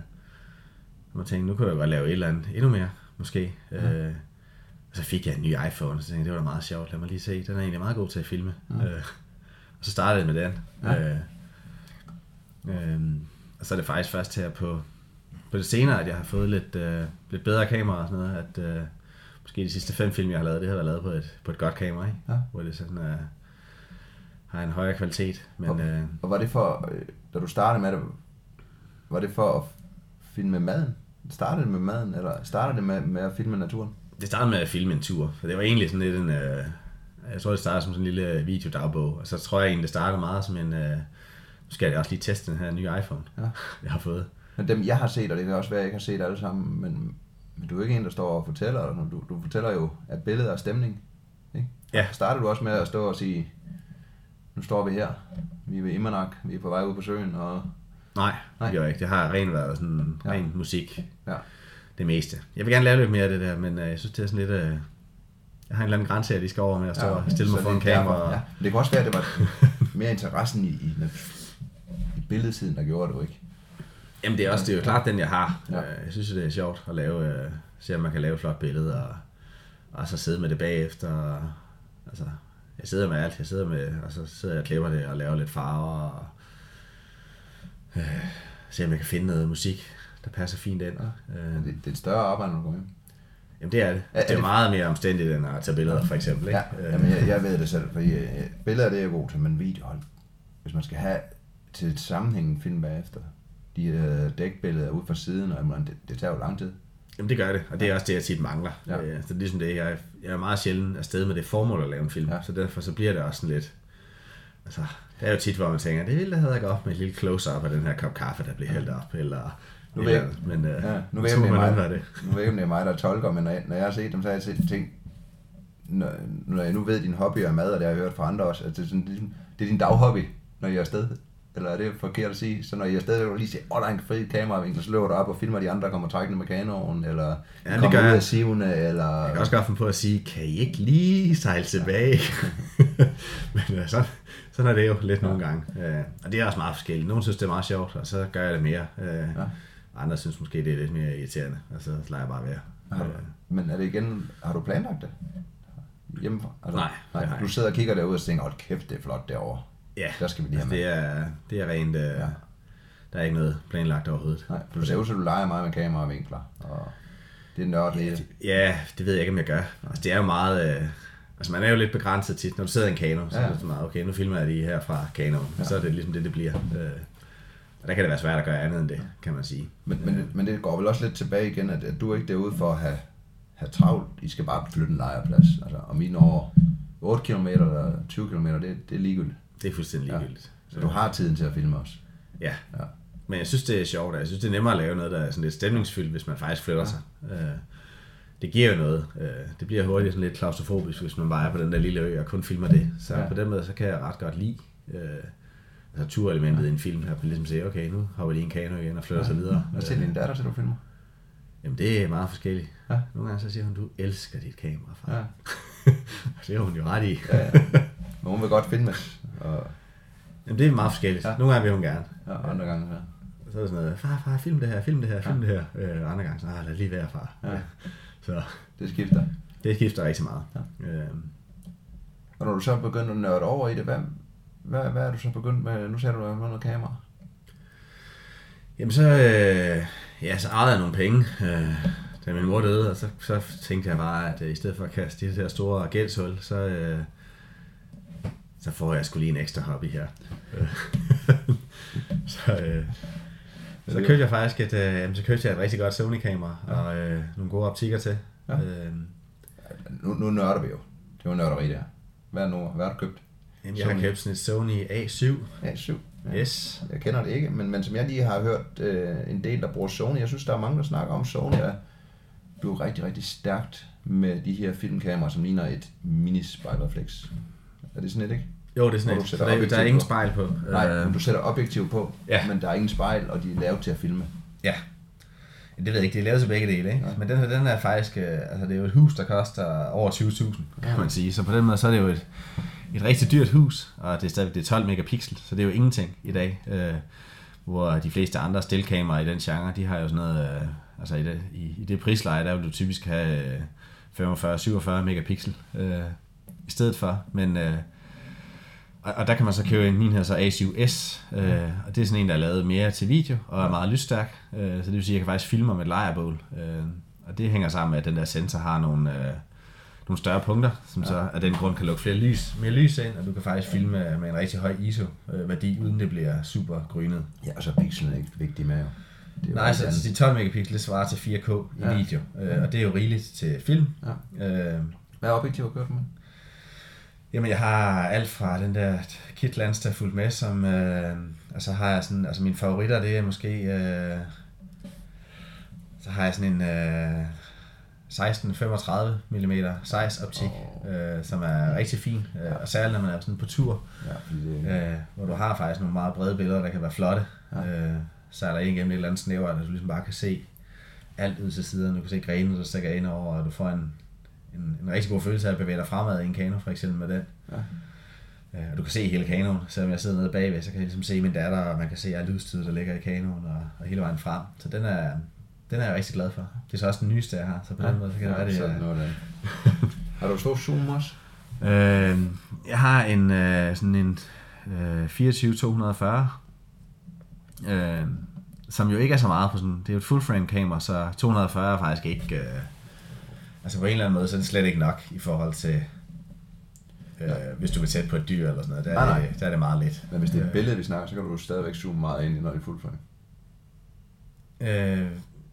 man tænkte, nu kunne jeg godt lave et eller andet endnu mere, måske. Ja. Øh, og så fik jeg en ny iPhone, og så tænkte jeg, det var da meget sjovt. Lad mig lige se, den er egentlig meget god til at filme. Ja. Øh, og så startede jeg med den. Ja. Øh, øh, og så er det faktisk først her på, på det senere, at jeg har fået lidt, øh, lidt bedre kamera og sådan noget, at øh, måske de sidste fem film, jeg har lavet, det har været lavet på et, på et godt kamera, ikke? Ja. hvor det sådan øh, har en højere kvalitet. Men øh, Og var det for, øh, da du startede med det, var det for at filme maden? Startede det med maden, eller startede det med, med at filme naturen? Det startede med at filme en tur, for det var egentlig sådan lidt en, øh, jeg tror det startede som sådan en lille videodagbog, og så tror jeg egentlig, det startede meget som en, øh, nu skal jeg også lige teste den her nye iPhone, Ja. *laughs* jeg har fået. Men dem, jeg har set, og det kan også være, at jeg ikke har set alle sammen, men, men du er ikke en, der står og fortæller, du, du fortæller jo af billeder og stemning. Ikke? Ja. Starter du også med at stå og sige, nu står vi her, vi er ved Imanak, vi er på vej ud på søen, og Nej, Nej. det gjorde jeg ikke. Det har rent været sådan ja. ren musik, ja, det meste. Jeg vil gerne lave lidt mere af det der, men øh, jeg synes, det er sådan lidt... Øh, jeg har en eller anden grænse, jeg lige skal over med at stå ja, og stille mig foran er kamera. Og, Ja. Det kan også være, at det var mere interessen i, i, i billedsiden, der gjorde det jo ikke. Jamen det er også det er jo klart den, jeg har. Ja. Ja. Jeg synes, det er sjovt at lave, øh, se om man kan lave et flot billede, og, og så sidde med det bagefter. Og, altså, jeg sidder med alt. Jeg sidder med, og så sidder jeg og klipper det og laver lidt farver. Og, øh, se om jeg kan finde noget musik, der passer fint ind. Ja. Øh, Det, det er et større arbejde, når du går hjem. jamen det er det. Er Det er det- meget mere omstændigt end at tage billeder, for eksempel. Ikke? Ja, Øh, jamen, jeg, jeg ved det selv, fordi øh, billeder det er jeg god til, men video, hold, hvis man skal have til et sammenhængende film bagefter, de øh, dækbilleder ud fra siden, og jamen, det, det tager jo lang tid. Jamen det gør det, og det er også det, jeg tit mangler. Ja. Ja. Øh, så det er ligesom det, jeg, jeg er meget sjældent afsted med det formål at lave en film, Ja. ja. så derfor så bliver det også sådan lidt... Altså, det er jo tit, hvor man tænker, det ville da have været godt med et lille close-up af den her kop kaffe, der bliver hældt op, eller... Nu ved eller, jeg- andet. men øh, Ja, nu ved jeg, må om det er mig, det. nu ved jeg, om det er mig, der tolker, men når jeg, når jeg har set dem, så har jeg set ting, når, når jeg nu ved, at din hobby er mad, og det har jeg hørt fra andre også, at det er, sådan, ligesom, det er din daghobby, når jeg er afsted. Eller er det forkert at sige? Så når jeg er afsted, du lige sige, åh, der er en fri kameravinkel, så løber du op og filmer de andre, der kommer trækkende med kanoen, eller Ja, ja, det kommer gør ud af sivene, eller... Jeg kan også godt finde på at sige, kan I ikke lige sejle tilbage? *laughs* men øh, sådan, sådan er det jo lidt nogle gange. Øh, og det er også meget forskelligt. Nogle synes, det er meget sjovt, og så gør jeg det mere. Øh, Ja. Andre synes måske, det er lidt mere irriterende, og så lader jeg bare være. Du, Øh, men er det igen, har du planlagt det? Hjemmefra? Altså, Nej, nej jeg du sidder og kigger derude og tænker, åh kæft, det er flot derovre. Ja, Der skal vi lige altså, det, er, det er rent... Øh, ja. Der er ikke noget planlagt overhovedet. Nej, for du ser ud, som du leger meget med kamera og vinkler. Og det er nørdet i det. Ja, det ved jeg ikke, om jeg gør. Altså, det er jo meget... Øh, altså, man er jo lidt begrænset tit. Når du sidder i en kano, så Ja. er det sådan meget, okay, nu filmer jeg lige her fra kanoen. Ja. Så er det ligesom det, det bliver. Øh, Og der kan det være svært at gøre andet end det, kan man sige. Men, men, men det går vel også lidt tilbage igen, at, at du er ikke derude for at have, have travlt. I skal bare flytte en lejrplads. Altså, om I når 8 km eller 20 km, det, det er ligegyldigt. Det er fuldstændig ligegyldigt. Så du har tiden til at filme også. Ja. Ja. Men jeg synes, det er sjovt. Jeg synes, det er nemmere at lave noget, der er sådan lidt stemningsfyldt, hvis man faktisk flytter sig. Øh, Det giver jo noget. Øh, Det bliver hurtigt sådan lidt klaustrofobisk, hvis man bare er på den der lille ø og kun filmer det. Så Ja. på den måde, så kan jeg ret godt lide øh, altså turelementet i en film her. Ligesom sige, okay, nu hopper de i en kano igen og flytter sig videre. Hvad siger din datter til, du filmer? Jamen, det er meget forskelligt. Ja. Nogle gange så siger hun, du elsker dit kamera, far. Ja. *laughs* Det er hun jo ret i. Ja, ja. Men hun vil godt filmes, og Jamen, det er meget forskelligt. Ja. Nogle gange vil hun gerne. ja, andre gange her. Så er det sådan noget, far, far, film det her, film det her, film det her. Øh, andre gange så, ah, lad lige være, far. Ja. Så Det skifter. det skifter rigtig meget. Ja. Øh, Og når du så er begyndt at nørde over i det, hvad, hvad, hvad er du så begyndt med? Nu ser du med noget kamera. Jamen så, øh, ja, så ejede jeg nogle penge, øh, da min mor døde, og så, så tænkte jeg bare, at øh, i stedet for at kaste det her store gældshul, så, øh, så får jeg skulle lige en ekstra hobby her. *laughs* Så, øh, så købte jeg faktisk et, øh, så købte jeg et rigtig godt Sony-kamera, og øh, nogle gode optikker til. Ja. Øh, Nu, nu nørder vi jo. Det er jo nørderi der. Hvad, er nu, hvad har du købt? Jamen, jeg har købt sådan et Sony A7 A7. S. Jeg kender det ikke, men, men som jeg lige har hørt øh, en del, der bruger Sony, jeg synes, der er mange, der snakker om, Sony er blevet rigtig, rigtig stærkt med de her filmkameraer, som ligner et mini spejlreflex. Er det sådan et, ikke? Jo, det er sådan et, der, der er ingen spejl på. Nej, Øh, men du sætter objektiv på, Ja. men der er ingen spejl, og de er lavet til at filme. Ja. Det ved jeg ikke, det er lavet til begge dele, ikke? Men den her, den er faktisk, øh, altså det er jo et hus, der koster over 20.000, kan man sige. Så på den måde, så er det jo et, et rigtig dyrt hus, og det er stadig det er 12 megapixel, så det er jo ingenting i dag. Øh, hvor de fleste andre stillkameraer i den genre, de har jo sådan noget, øh, altså i det, i, i det prisleje, der vil du typisk have øh, 45-47 megapixel øh, i stedet for, men øh, og, og der kan man så købe en, min her så A7S, øh, og det er sådan en, der er lavet mere til video, og er meget lysstærk, øh, så det vil sige, at jeg kan faktisk filme med et lejrbål, øh, og det hænger sammen med, at den der sensor har nogle, øh, nogle større punkter, som ja. så af den grund kan lukke flere lys, mere lys ind, og du kan faktisk filme med en rigtig høj ISO-værdi, uden det bliver super grynet. Ja, og så er pixelen ikke vigtig med jo. Det er Nej, så, andet. så de 12 megapixel, svarer til 4K i Ja. video, øh, og det er jo rigeligt til film. Ja. Øh, Hvad objektiv har du købt med? Jamen, jeg har alt fra den der Kit Lans, der er fulgt med, som... Øh, og så har jeg sådan... Altså, mine favoritter, det er måske... Øh, så har jeg sådan en... Øh, 16-35 mm size optik, Åh. øh, som er rigtig fin, øh, og særligt når man er sådan på tur, Ja, det, øh, hvor du har faktisk nogle meget brede billeder, der kan være flotte. Ja. Øh, så er der en igennem et eller andet snæver, der du ligesom bare kan se alt ud til siderne. Du kan se grenene, der stikker ind over, og du får en, en, en rigtig god følelse af at bevæge dig fremad i en kano, for eksempel med den. Ja. Øh, og du kan se hele kanoen, selvom jeg sidder nede bagved, så kan jeg ligesom se min datter, og man kan se alt udstyret, der ligger i kanoen, og, og hele vejen frem. Så den er, den er jeg rigtig glad for. Det er så også den nyeste, jeg har, så på den måde, så kan det være, det er noget af. *laughs* Har du stor zoom også? Øh, jeg har en øh, sådan en øh, 24 øh, som jo ikke er så meget på sådan, det er jo et full frame kamera, så 240 er faktisk ikke, øh, altså på en eller anden måde, så er det slet ikke nok i forhold til, øh, hvis du vil tæt på et dyr eller sådan noget, der, Nej, er, nej. det, der er det meget lidt. Men hvis det er et billede, vi snakker, så kan du stadigvæk zoome meget ind, i, når det er fuld frame. Øh,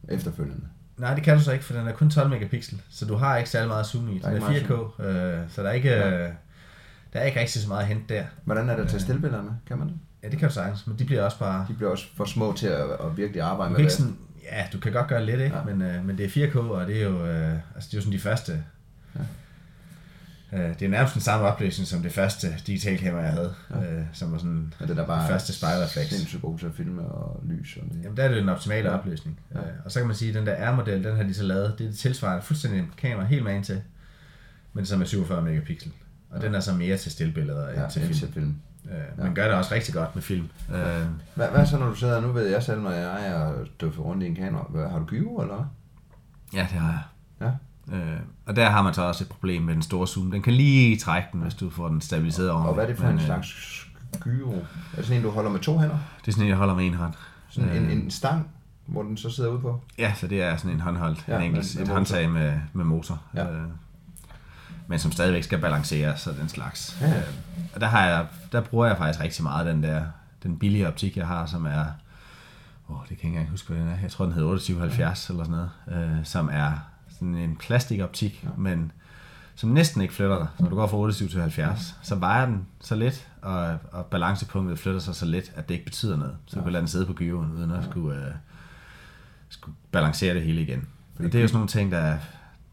Efterfølgende. nej, det kan du så ikke, for den er kun 12 megapixel, så du har ikke særlig meget zoom i. Er Den er ikke meget 4K, øh, så der er ikke, øh, der er ikke rigtig så meget at hente der. Hvordan er det at tage stillbilleder med? Kan man det? Ja, det kan du sagtens, men de bliver også bare... De bliver også for små til at, at virkelig arbejde med det. sådan, ja, du kan godt gøre lidt, ikke? Ja. Men, øh, men det er 4K, og det er jo, øh, altså det er jo sådan de første... Ja. Øh, det er nærmest den samme opløsning som det første digitalkamera, jeg havde, ja. øh, som var sådan... Og det der bare Det første spejlrefleks. sindssygt god til at filme og lys. Og det. Jamen, der er det den optimale Ja. opløsning. Ja. Øh, og så kan man sige, at den der R-model, den har de så lavet, det er det tilsvarende fuldstændig kamera helt med til, men som er 47 megapixel. Og ja. den er så mere til stillbilleder end Ja, til til film. film. film. Øh, Ja. man gør det også rigtig godt med film. Øh, Hvad, hvad så, når du sidder, nu ved jeg selv, når jeg er og døffer rundt i en kamera, Hvad- har du gyro, eller ja, det har jeg. Ja. Øh, og der har man så også et problem med den store zoom. Den kan lige trække den, hvis du får den stabiliseret Og ordentligt. hvad er det for Men, en øh, slags gyro? Er det sådan en, du holder med to hænder? Det er sådan en, jeg holder med en hånd. Sådan en, Øh, en stang, hvor den så sidder ude på? Ja, så det er sådan en håndholdt, Ja, ja, en enkelt, et håndtag med, med motor. Ja. Øh, men som stadigvæk skal balanceres og den slags. Ja, ja. Øh, og der, har jeg, der bruger jeg faktisk rigtig meget den der den billige optik, jeg har, som er åh, det kan jeg ikke engang huske, hvad den er. Jeg tror, den hedder 2870 eller sådan noget, øh, som er sådan en plastikoptik, ja. men som næsten ikke flytter dig. Når du går fra 28 til 70, så vejer den så lidt, og, og balancepunktet flytter sig så lidt, at det ikke betyder noget. Så du kan lade den sidde på gyven, uden at skulle, øh, skulle balancere det hele igen. Og det er jo sådan nogle ting, der er,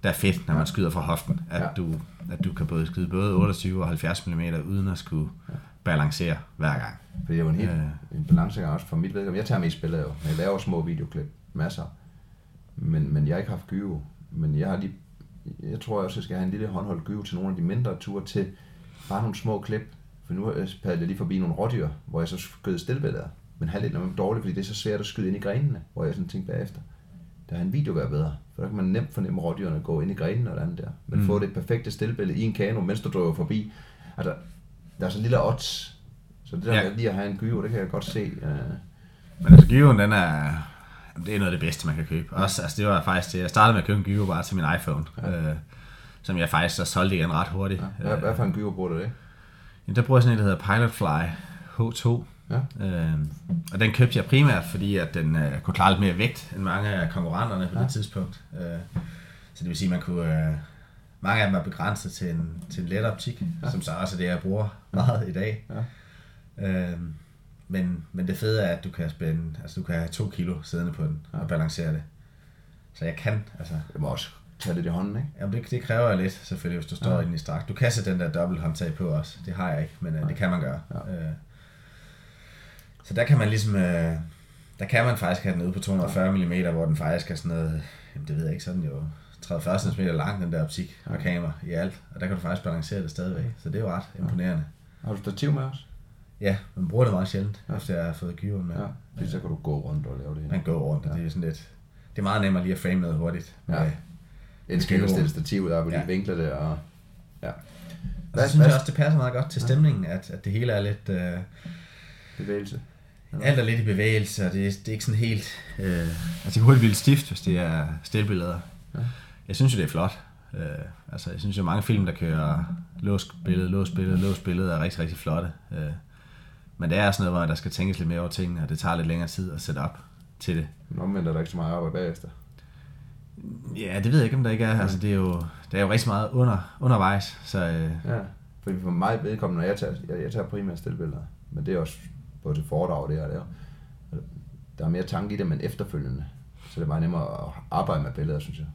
der er fedt, når man skyder fra hoften, at, Ja. du, at du kan både skyde både 28 og 70 mm, uden at skulle balancere hver gang. For det er jo en helt Ja. en balancegang også for mit vedkommende. Jeg tager mest billeder jo, men jeg laver små videoklip, masser. Men, men jeg har ikke haft gyve. Men jeg har lige, jeg tror også, jeg skal have en lille håndholdt gyve til nogle af de mindre ture til bare nogle små klip. For nu øh, padlede jeg lige forbi nogle rådyr, hvor jeg så skød stillbilleder. Men halvdelen er dårligt, fordi det er så svært at skyde ind i grenene, hvor jeg sådan tænkte bagefter. Der er en video være bedre, for der kan man nemt fornemme rådyrene gå ind i grenene og det andet der. Men mm. få det perfekte stillbillede i en kano, mens du driver forbi. Altså, der er så lille odds. Så det der Ja. med lige at have en gyve, det kan jeg godt se. Uh, Men altså gyven, den er, det er noget af det bedste, man kan købe. Også, altså, det var faktisk det, jeg startede med at købe en gyve bare til min iPhone, ja. øh, som jeg faktisk så solgte igen ret hurtigt. Ja. hvad, hvad for en gyve bruger du det? Jamen, der bruger jeg sådan en, der hedder Pilotfly H2. Ja. Øh, og den købte jeg primært, fordi at den øh, kunne klare lidt mere vægt end mange af konkurrenterne på ja. det tidspunkt. Øh, så det vil sige, at man kunne... Øh, mange af dem er begrænset til en, til en let optik, ja. som så også er det, jeg bruger meget i dag. Ja. Øh, men, men det fede er, at du kan spænde, altså du kan have to kilo siddende på den ja. og balancere det. Så jeg kan, altså, Det må også tage lidt i hånden, ikke? Jamen det, det kræver lidt selvfølgelig, hvis du står ja. inde i strak. Du kan sætte den der dobbelt håndtag på også. Det har jeg ikke, men øh, det kan man gøre. Ja. Øh, så der kan man ligesom, øh, der kan man faktisk have den ude på 240 mm, hvor den faktisk er sådan noget, jamen det ved jeg ikke, sådan jo 30-40 cm lang, den der optik og kamera i alt. Og der kan du faktisk balancere det stadigvæk. Så det er jo ret imponerende. Har du stativ med os? Ja, man bruger det meget sjældent, ja. efter jeg har fået gyven med. Ja. Fordi så kan du gå rundt og lave det. Man går rundt, og det er sådan lidt, det er meget nemmere lige at frame noget hurtigt. Ja. Med, En skal stille stativet op og lige Ja. vinkle det, og... Ja. og så synes jeg også, det passer meget godt til stemningen, at, at det hele er lidt... Øh, bevægelse. Alt er lidt i bevægelse, og det, det er ikke sådan helt... Øh, altså det kan hurtigt blive stift, hvis det er stillbilleder. Ja. Jeg synes jo, det er flot. Øh, altså jeg synes jo, mange film, der kører lås billede, lås billede, lås billede, er rigtig, rigtig flotte. Øh, men det er sådan noget, hvor der skal tænkes lidt mere over tingene, og det tager lidt længere tid at sætte op til det. Men omvendt er der ikke så meget arbejde bagefter. Ja, det ved jeg ikke, om der ikke er. Altså det er jo, der er jo rigtig meget under, undervejs, så... Øh, Ja. Fordi for mig vedkommende, når jeg tager, jeg, jeg tager primært stillbilleder, men det er også både til foredrag det her, er, jo- der er mere tanke i det, men efterfølgende. Så det er bare nemmere at arbejde med billeder, synes jeg,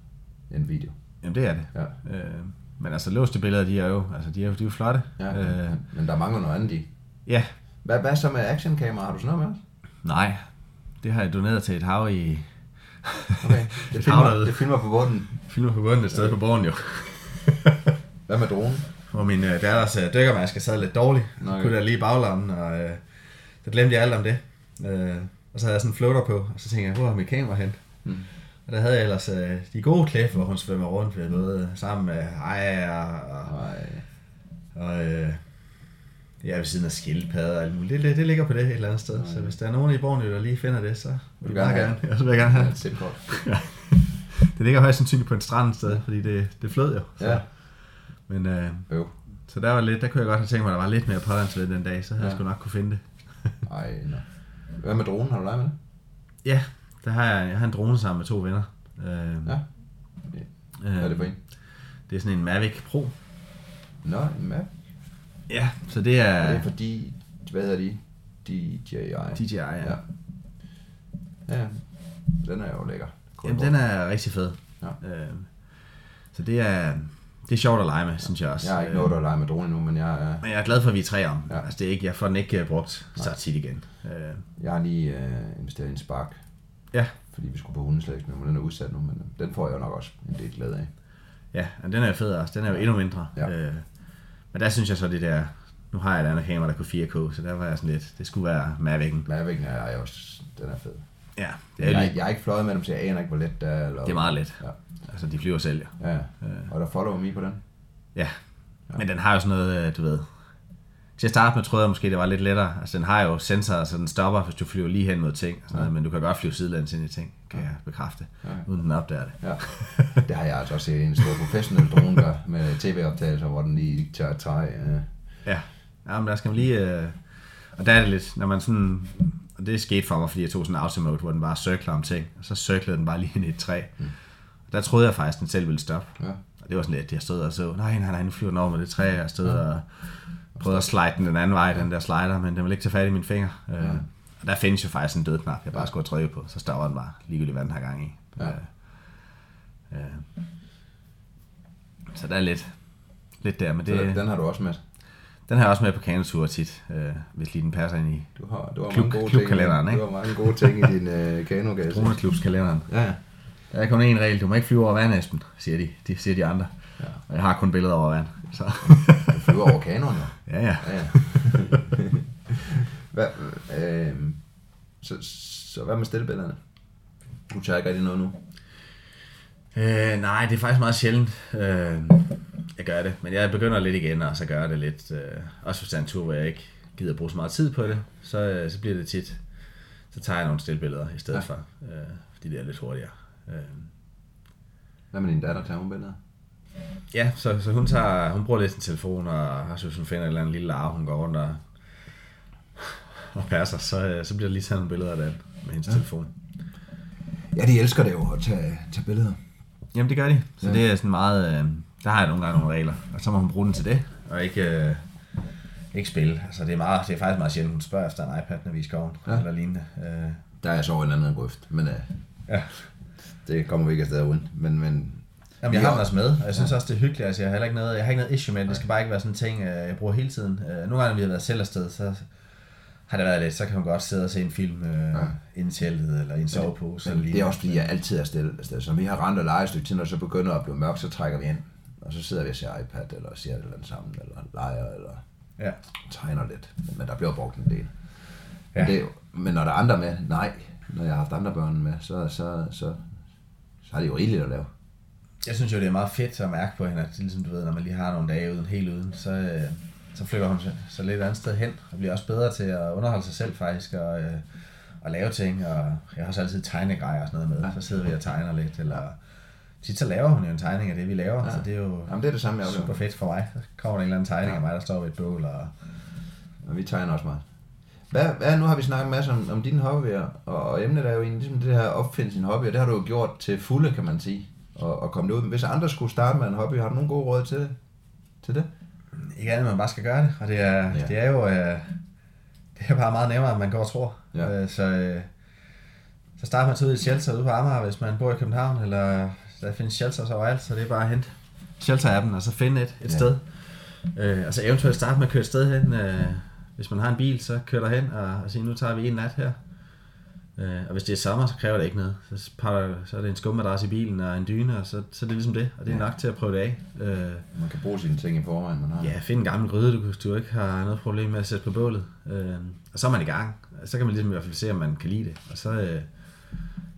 end video. jamen det er det. Ja. Øh, men altså låste billeder, de er jo, altså, de er jo, de er jo flotte. Ja, Øh, men der mangler noget andet i. ja, Hvad, hvad så med actionkamera? Har du sådan noget med os? nej, det har jeg doneret til et hav i... Okay. *laughs* Det Et filmer, det filmer på bunden. Filmer på bunden et sted på borgen jo. *laughs* Hvad med dronen? Hvor min øh, datters øh, dykkermaske sad lidt dårlig. Nå, Okay. Kunne der lige i baglommen, og øh, så glemte jeg alt om det. Øh, og så havde jeg sådan en floater på, og så tænkte jeg, hvor er mit kamera hen? Mm. Og der havde jeg ellers øh, de gode klip, hvor hun svømmer rundt ved både sammen med ejer og, Nej. og øh, ja, ved siden af skildpadder og alt muligt. Det, det, det ligger på det et eller andet sted. Så hvis der er nogen i Borneo, der lige finder det, så vil du jeg gerne gerne. have Ja, så vil jeg gerne have. Ja, det. et simkort. *laughs* Det ligger højst sandsynligt på en strand et sted, fordi det, det flød jo. Så. Ja. Men øh, Øv. Så der var lidt, der kunne jeg godt have tænkt mig, at der var lidt mere pålands ved den dag, så havde ja. Ja. jeg sgu nok kunne finde det. Ej, nå. Hvad med dronen? Har du leget med det? Ja, der har jeg, jeg har en drone sammen med to venner. Øh, Ja. øh, Hvad er det for en? Det er sådan en Mavic Pro. Nå, en map. Ja, så det er, Er det fordi, hvad hedder de? DJI. DJI. Ja. Ja. Ja, den er jo lækker. Jamen, den er rigtig fed. Ja. Øh, så det er, det er sjovt at lege med, synes jeg også. Jeg har ikke Øh, nået at lege med dronen endnu, men jeg, er, Men jeg er glad for, at vi er tre om. Ja. Altså, det er ikke, jeg får den ikke øh, brugt så tit igen. Øh, jeg har lige øh, investeret i en spark. Ja. Fordi vi skulle på hundeslags men den er udsat nu, men den får jeg jo nok også en del glæde af. ja, men den er jo fed også. Den er jo endnu mindre. Ja. Øh, men der synes jeg så, det der... Nu har jeg et andet kamera, der kunne 4K, så der var jeg sådan lidt... Det skulle være Mavic'en. Mavic'en er jeg også, den er fed. Ja, det er, Jeg, lige, jeg har ikke fløjet med dem, så jeg aner ikke, hvor let det er. Eller, det er meget let. Ja. Altså, de flyver selv, jo. Ja, Øh. og der follow me på den. Ja. Men den har jo sådan noget, øh, du ved... Til at starte med troede jeg måske, det var lidt lettere. Altså, den har jo sensorer, så den stopper, hvis du flyver lige hen mod ting. Og sådan noget, men du kan godt flyve sidelæns ind i ting, kan jeg bekræfte. Ja. Uden den opdager det. Ja. *laughs* det har jeg altså også set en stor professionel drone der, med tv-optagelser, hvor den lige tager et træ. Ja. Ja. Ja, men der skal man lige... Øh, og der er det lidt, når man sådan... Og det skete for mig, fordi jeg tog sådan en auto mode, hvor den bare cirkler om ting, og så cirklede den bare lige ind i et træ. Mm. Der troede jeg faktisk, at den selv ville stoppe. Ja. Og det var sådan lidt, jeg stod og så, nej, nej, nej, nu flyver den over med det træ, og jeg stod og prøvede at slide den den anden vej, den der slider, men den ville ikke tage fat i mine fingre. Ja. Og der findes jo faktisk en dødknap, jeg bare skulle trykke på, så stopper den bare ligegyldigt, hvad den har gang i. Ja. Øh, øh. Så der er lidt, lidt der, men Så det, den, den har du også med. den har jeg også med på kanotur tit, øh, hvis lige den passer ind i Du har, du har Klub- mange gode klubkalenderen, ting, ikke? Du har mange gode ting i din øh, kanogase. Droneklubskalenderen. Ja, ja. Der er kun én regel, du må ikke flyve over vand, Esben, siger de, de siger de andre. Ja. Og jeg har kun billeder over vand. Så. Du flyver over kanonen, jo. *laughs* ja, ja. Ja, ja. hvad, øh, så, så hvad med stillebillederne? Du tager ikke rigtig noget nu. Øh, nej, det er faktisk meget sjældent, øh, jeg gør det. Men jeg begynder lidt igen, og så gør jeg det lidt. Øh, også hvis der er en tur, hvor jeg ikke gider bruge så meget tid på det, så, øh, så bliver det tit, så tager jeg nogle stillbilleder i stedet ja. for, øh, fordi det er lidt hurtigere. Øh, Hvad med din datter? Tager hun billeder? Ja, så, så hun, tager, hun bruger lidt sin telefon, og så hvis hun finder et eller andet lille arv, hun går rundt og, og passer, så, øh, så bliver der lige taget nogle billeder af den med hendes ja. telefon. Ja, de elsker det jo at tage, tage billeder. Jamen det gør de. Så Ja. det er sådan meget, øh, der har jeg nogle gange nogle regler, og så må hun bruge den til det, og ikke, øh, ikke spille. Altså det er, meget, det er faktisk meget sjældent, hun spørger efter en iPad, når vi er i skoven, Ja. eller lignende. Øh, Der er jeg så en anden grøft, men øh, ja. det kommer vi ikke afsted uden. Men, men Jamen, jeg har den også med, og jeg synes også, det er hyggeligt. Altså, jeg, har heller ikke noget, jeg har ikke noget issue med det. Det skal bare ikke være sådan en ting, øh, jeg bruger hele tiden. Øh, Nogle gange, når vi har været selv afsted, så har det været lidt, så kan man godt sidde og se en film øh, Ja. ja. inden teltet, eller i en sovepose. eller Men det er også fordi, jeg altid er stille. Altså, så vi har rent og leget et stykke tid, når så begynder at blive mørkt, så trækker vi ind. Og så sidder vi og ser iPad, eller ser et eller andet sammen, eller leger, eller Ja. tegner lidt. Men der bliver brugt en del. Ja. Ja. Men, det men når der er andre med, nej. Når jeg har haft andre børn med, så, så, så, så er det jo rigeligt at lave. Jeg synes jo, det er meget fedt at mærke på hende, at ligesom du ved, når man lige har nogle dage uden, helt uden, så, øh, så flytter hun så lidt et andet sted hen, og bliver også bedre til at underholde sig selv faktisk, og, øh, og lave ting, og jeg har også altid tegnegrejer og sådan noget med, så sidder vi og tegner lidt, eller tit så laver hun jo en tegning af det, vi laver, Ja. så det er jo Jamen, det er det samme, jeg super fedt for mig. Så kommer der en eller anden tegning Ja. af mig, der står ved et bål, og Og vi tegner også meget. Hvad, hvad, nu har vi snakket en masse om, om dine hobbyer, og, emnet er jo egentlig ligesom det her opfinde sin hobby, og det har du jo gjort til fulde, kan man sige, og, og komme det ud. Men hvis andre skulle starte med en hobby, har du nogle gode råd til det? Til det? ikke andet, man bare skal gøre det, og det er, Ja. det er jo øh, det er bare meget nemmere, end man går og tror. Ja. Øh, så, øh, så starter man ud i et shelter ude på Amager, hvis man bor i København, eller der findes shelters overalt, så det er bare at hente shelter-appen, og så finde et, et Ja. sted. Øh, altså eventuelt starte med at køre et sted hen. Øh, hvis man har en bil, så kører der hen og, og siger, nu tager vi en nat her. Øh, og hvis det er sommer, så kræver det ikke noget. Så, pakker, så er det en skummadras i bilen og en dyne, og så, så er det ligesom det. Og det er Ja. nok til at prøve det af. Øh, Man kan bruge sine ting i forvejen, man har. Ja, find en gammel gryde, du, du ikke har noget problem med at sætte på bålet. Øh, og så er man i gang. Så kan man ligesom i hvert fald se, om man kan lide det. Og så, øh,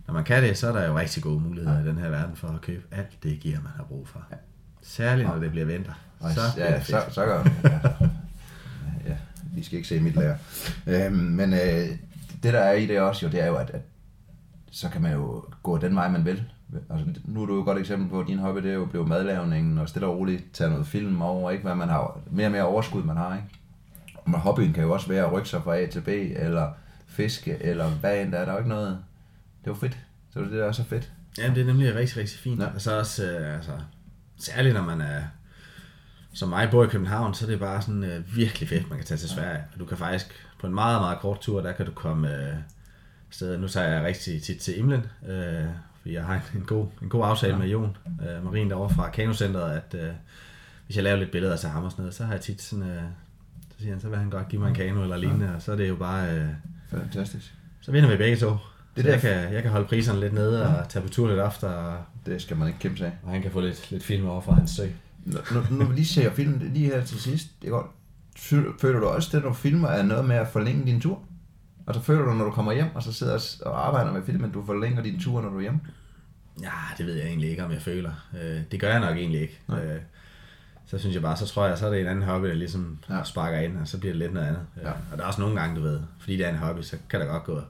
når man kan det, så er der jo rigtig gode muligheder ja. i den her verden for at købe alt det gear, man har brug for. Ja. Særligt når det bliver vinter. Så ja, det så, så gør ja. ja, vi skal ikke se mit lærer. Øhm, men øh, det der er i det også jo, det er jo, at, at så kan man jo gå den vej, man vil. Altså, nu er du jo et godt eksempel på, at din hobby det er jo blevet madlavningen, og stille og roligt tage noget film over, ikke? Hvad man har, mere og mere overskud, man har, ikke? Men hobbyen kan jo også være at rykke sig fra A til B, eller fiske, eller hvad end der er. Der er jo ikke noget... Det er jo fedt. Så det er det, der er så fedt. Ja, det er nemlig rigtig, rigtig fint. Ja. Ja. Og så også, øh, altså, særligt når man er, som mig bor i København, så er det bare sådan øh, virkelig fedt, man kan tage til Sverige. Og du kan faktisk, på en meget, meget kort tur, der kan du komme øh, steder. Nu tager jeg rigtig tit til Imlen, øh, fordi jeg har en, en, god, en god aftale Ja. ja. med Jon øh, Marin derovre fra Kanocenteret, at øh, hvis jeg laver lidt billeder til ham og sådan noget, så har jeg tit sådan, øh, så siger han, så vil han godt give mig en kano eller lignende, og så er det jo bare, øh, Fantastisk. så vinder vi begge to. Det der- jeg, kan, jeg kan holde priserne lidt nede og tage på tur lidt ofte, og Det skal man ikke kæmpe sig af. og han kan få lidt, lidt film over fra hans sø. Når, når, når vi lige ser filmen lige her til sidst, det er godt. Fø- Føler du også det, når du filmer, er noget med at forlænge din tur? Og så føler du, når du kommer hjem, og så sidder og arbejder med filmen, at du forlænger din tur, når du er hjemme? Ja, det ved jeg egentlig ikke, om jeg føler. Øh, det gør jeg nok egentlig ikke. Nej. Øh, så synes jeg bare, så tror jeg, så er det en anden hobby, der ligesom Ja. ja. sparker ind, og så bliver det lidt noget andet. Ja. Ja. Og der er også nogle gange, du ved, fordi det er en hobby, så kan der godt gå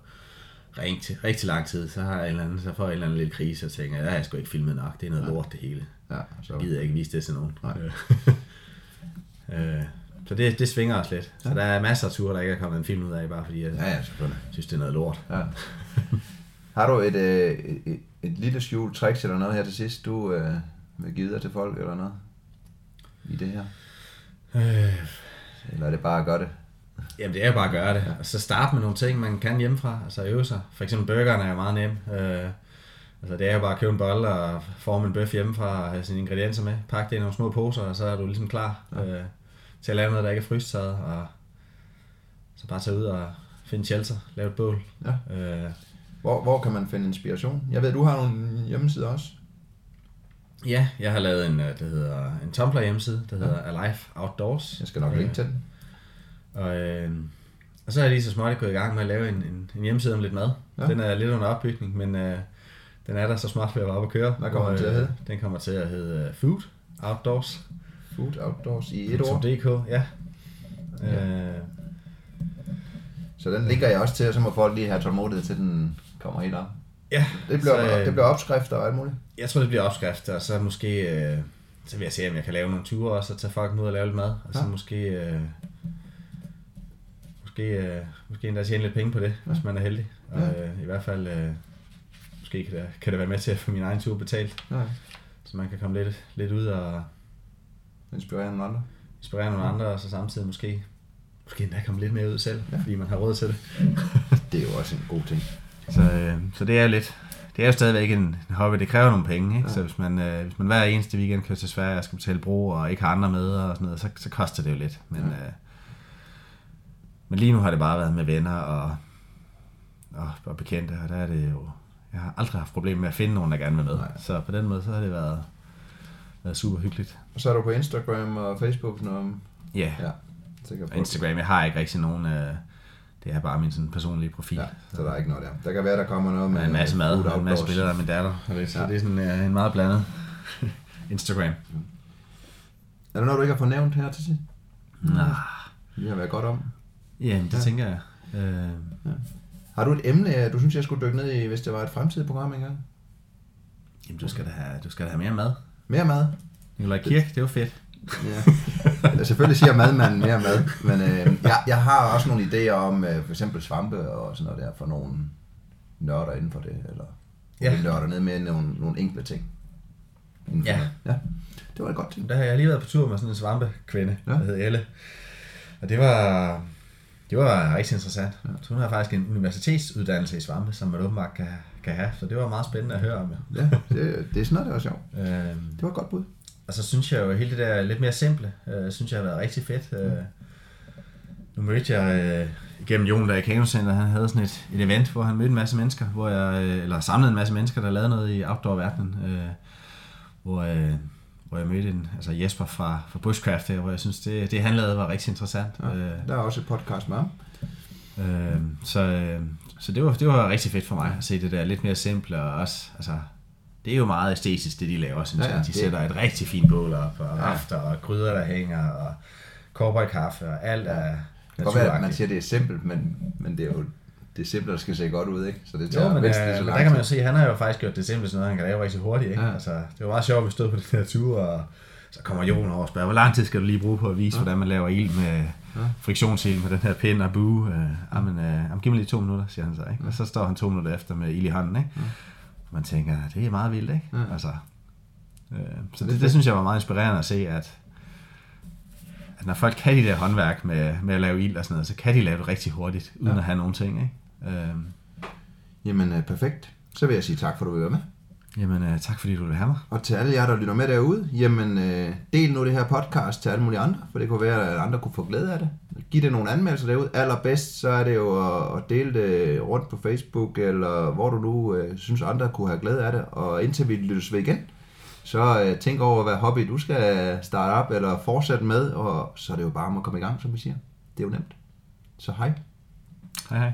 rigtig, rigtig lang tid, så har jeg en eller anden, så får jeg en eller anden lille krise, og tænker, jeg har sgu ikke filmet nok, det er noget lort det hele. Ja, så. Jeg gider ikke vise det til nogen. Nej. *laughs* Øh, øh, så det, det svinger os lidt. Så der er masser af ture, der ikke er kommet en film ud af, bare fordi jeg Ja, ja, synes, det er noget lort. Ja. Har du et, øh, et, et, lille skjult tricks eller noget her til sidst, du øh, vil give dig til folk eller noget i det her? Øh, Eller er det bare at gøre det? Jamen det er bare at gøre det. Og så starte med nogle ting, man kan hjemmefra. Altså øve sig. For eksempel burgeren er jo meget nem. Øh, altså det er jo bare at købe en bolle og forme en bøf hjemmefra og have sine ingredienser med. Pakke det i nogle små poser, og så er du ligesom klar øh, til at lave noget, der ikke er frysetaget. Og så bare tage ud og finde shelter, lave et bål. Ja. Øh, Hvor, hvor kan man finde inspiration? Jeg ved, du har nogle hjemmesider også. ja, jeg har lavet en, øh, det hedder, en Tumblr hjemmeside, der hedder Alive Outdoors. Jeg skal nok linke til den. Og, øh, og så er jeg lige så småt gået i gang med at lave en, en, en hjemmeside om lidt mad. Ja. Den er lidt under opbygning, men øh, den er der så ved at være oppe at køre. Hvad kommer Og, den til at øh, hedde? Den kommer til at hedde øh, Food Outdoors. Food Outdoors i et ord. DK, ja. Ja. Øh, Så den linker jeg også til, og så må folk lige have tålmodighed til, den kommer helt op. ja, Det bliver, så, øh, det bliver opskrifter og alt muligt. Jeg tror, det bliver opskrifter, og så måske... Øh, så vil jeg se, om jeg kan lave nogle ture også, og tage folk ud og lave lidt mad. Og så Ja. måske... Øh, måske, øh, måske endda tjene lidt penge på det, hvis man er heldig. Og Ja. øh, i hvert fald... Øh, måske kan det, kan det være med til at få min egen tur betalt. Ja. Så man kan komme lidt, lidt ud og Inspirere nogle andre. inspirere nogle andre, og så samtidig måske, måske endda komme lidt mere ud selv, Ja. fordi man har råd til det. Det er jo også en god ting. Så, øh, så det er lidt, det er jo stadigvæk en, en hobby, det kræver nogle penge, ikke? Ja. Så hvis man, øh, hvis man hver eneste weekend kører til Sverige og skal betale bro og ikke har andre med og sådan noget, så, så koster det jo lidt. Men, Ja. øh, men lige nu har det bare været med venner og, og, og bekendte, og der er det jo, jeg har aldrig haft problemer med at finde nogen, der gerne vil med. Nej. Så på den måde, så har det været, været super hyggeligt. Og så er du på Instagram og Facebook. Noget. Ja, Ja, på. Instagram, jeg har ikke rigtig nogen, øh, det er bare min sådan personlige profil. Ja, så der er ikke noget der. Der kan være, der kommer noget med Med en masse mad og en masse billeder af min datter. Og det, så Ja. ja. det er sådan uh, en meget blandet *laughs* Instagram. Er der noget, du ikke har fået nævnt her til sidst? Nå. Vi har været godt om. Jamen, det Ja. ja. tænker jeg. Øh, Har du et emne, du synes, jeg skulle dykke ned i, hvis det var et fremtidigt program engang? jamen, du skal, da have, du skal da have mere mad. Mere mad? Nikolaj Kirk, det var fedt. Ja. *laughs* Eller selvfølgelig siger madmanden mere mad, men øh, jeg, jeg har også nogle idéer om øh, for eksempel svampe og sådan noget der for nogle nørder inden for det, eller ja. Ja. nørder ned med nogle, nogle enkle ting. Ja. det. ja. Det var et godt ting. Der har jeg lige været på tur med sådan en svampekvinde, ja. der hed Elle. Og det var, det var rigtig interessant. Ja. Så hun har faktisk en universitetsuddannelse i svampe, som man åbenbart kan, kan have. Så det var meget spændende at høre om. Ja, det, det er sådan noget, der var sjovt. Ja. Øh, Det var et godt bud. Og så synes jeg jo, at hele det der lidt mere simple, øh, synes jeg har været rigtig fedt. Øh, nu mødte jeg øh, igennem Jon, der i Kano Center, han havde sådan et, et event, hvor han mødte en masse mennesker, hvor jeg, øh, eller samlede en masse mennesker, der lavede noget i outdoor-verdenen. Øh, hvor, øh, hvor jeg mødte en, altså Jesper fra, fra Bushcraft her, hvor jeg synes, det, det han lavede var rigtig interessant. Ja. Øh, Der er også et podcast med ham. Øh, så øh, så det, var, det var rigtig fedt for mig at se det der lidt mere simple, og også, altså, det er jo meget æstetisk, det de laver, synes Ja, ja, ja, jeg. De det- sætter et rigtig fint bål op, og Ja. rafter, og gryder, der hænger, og cowboykaffe, og alt er Det kan godt være, at man siger, at det er simpelt, men, men det er jo det simple, der skal se godt ud, ikke? Så det tager Jo, men, mindst øh, lige så men lang der kan man jo se, at han har jo faktisk gjort det simple sådan noget, han kan lave rigtig hurtigt. Ikke? Ja. Ja. Altså, det var meget sjovt, at vi stod på den her tur, og så kommer Jon over og spørger, hvor lang tid skal du lige bruge på at vise, ja. hvordan man laver ild med Ja. friktionsild med den her pind og bue? Øh, jamen, øh, jamen, giv mig lige to minutter, siger han så. Ikke? Og så står han to minutter efter med ild i hånden. Ikke? Ja. Man tænker, det er meget vildt, ikke? Ja. Altså, øh, så Det det, synes jeg var meget inspirerende at se, at, at når folk kan de der håndværk med, med at lave ild og sådan noget, så kan de lave det rigtig hurtigt, uden Ja. ja. at have nogen ting. Ikke? Øh, Jamen, øh, perfekt. Så vil jeg sige tak, for at du vil være med. Jamen, øh, tak fordi du vil have mig. Og til alle jer, der lytter med derude, jamen øh, del nu det her podcast til alle mulige andre, for det kunne være, at andre kunne få glæde af det. Giv det nogle anmeldelser derude. Allerbedst, så er det jo at, at dele det rundt på Facebook, eller hvor du nu øh, synes, andre kunne have glæde af det. Og indtil vi lyttes ved igen, så øh, tænk over, hvad hobby du skal starte op eller fortsætte med, og så er det jo bare om at komme i gang, som vi siger. Det er jo nemt. Så hej. Hej hej.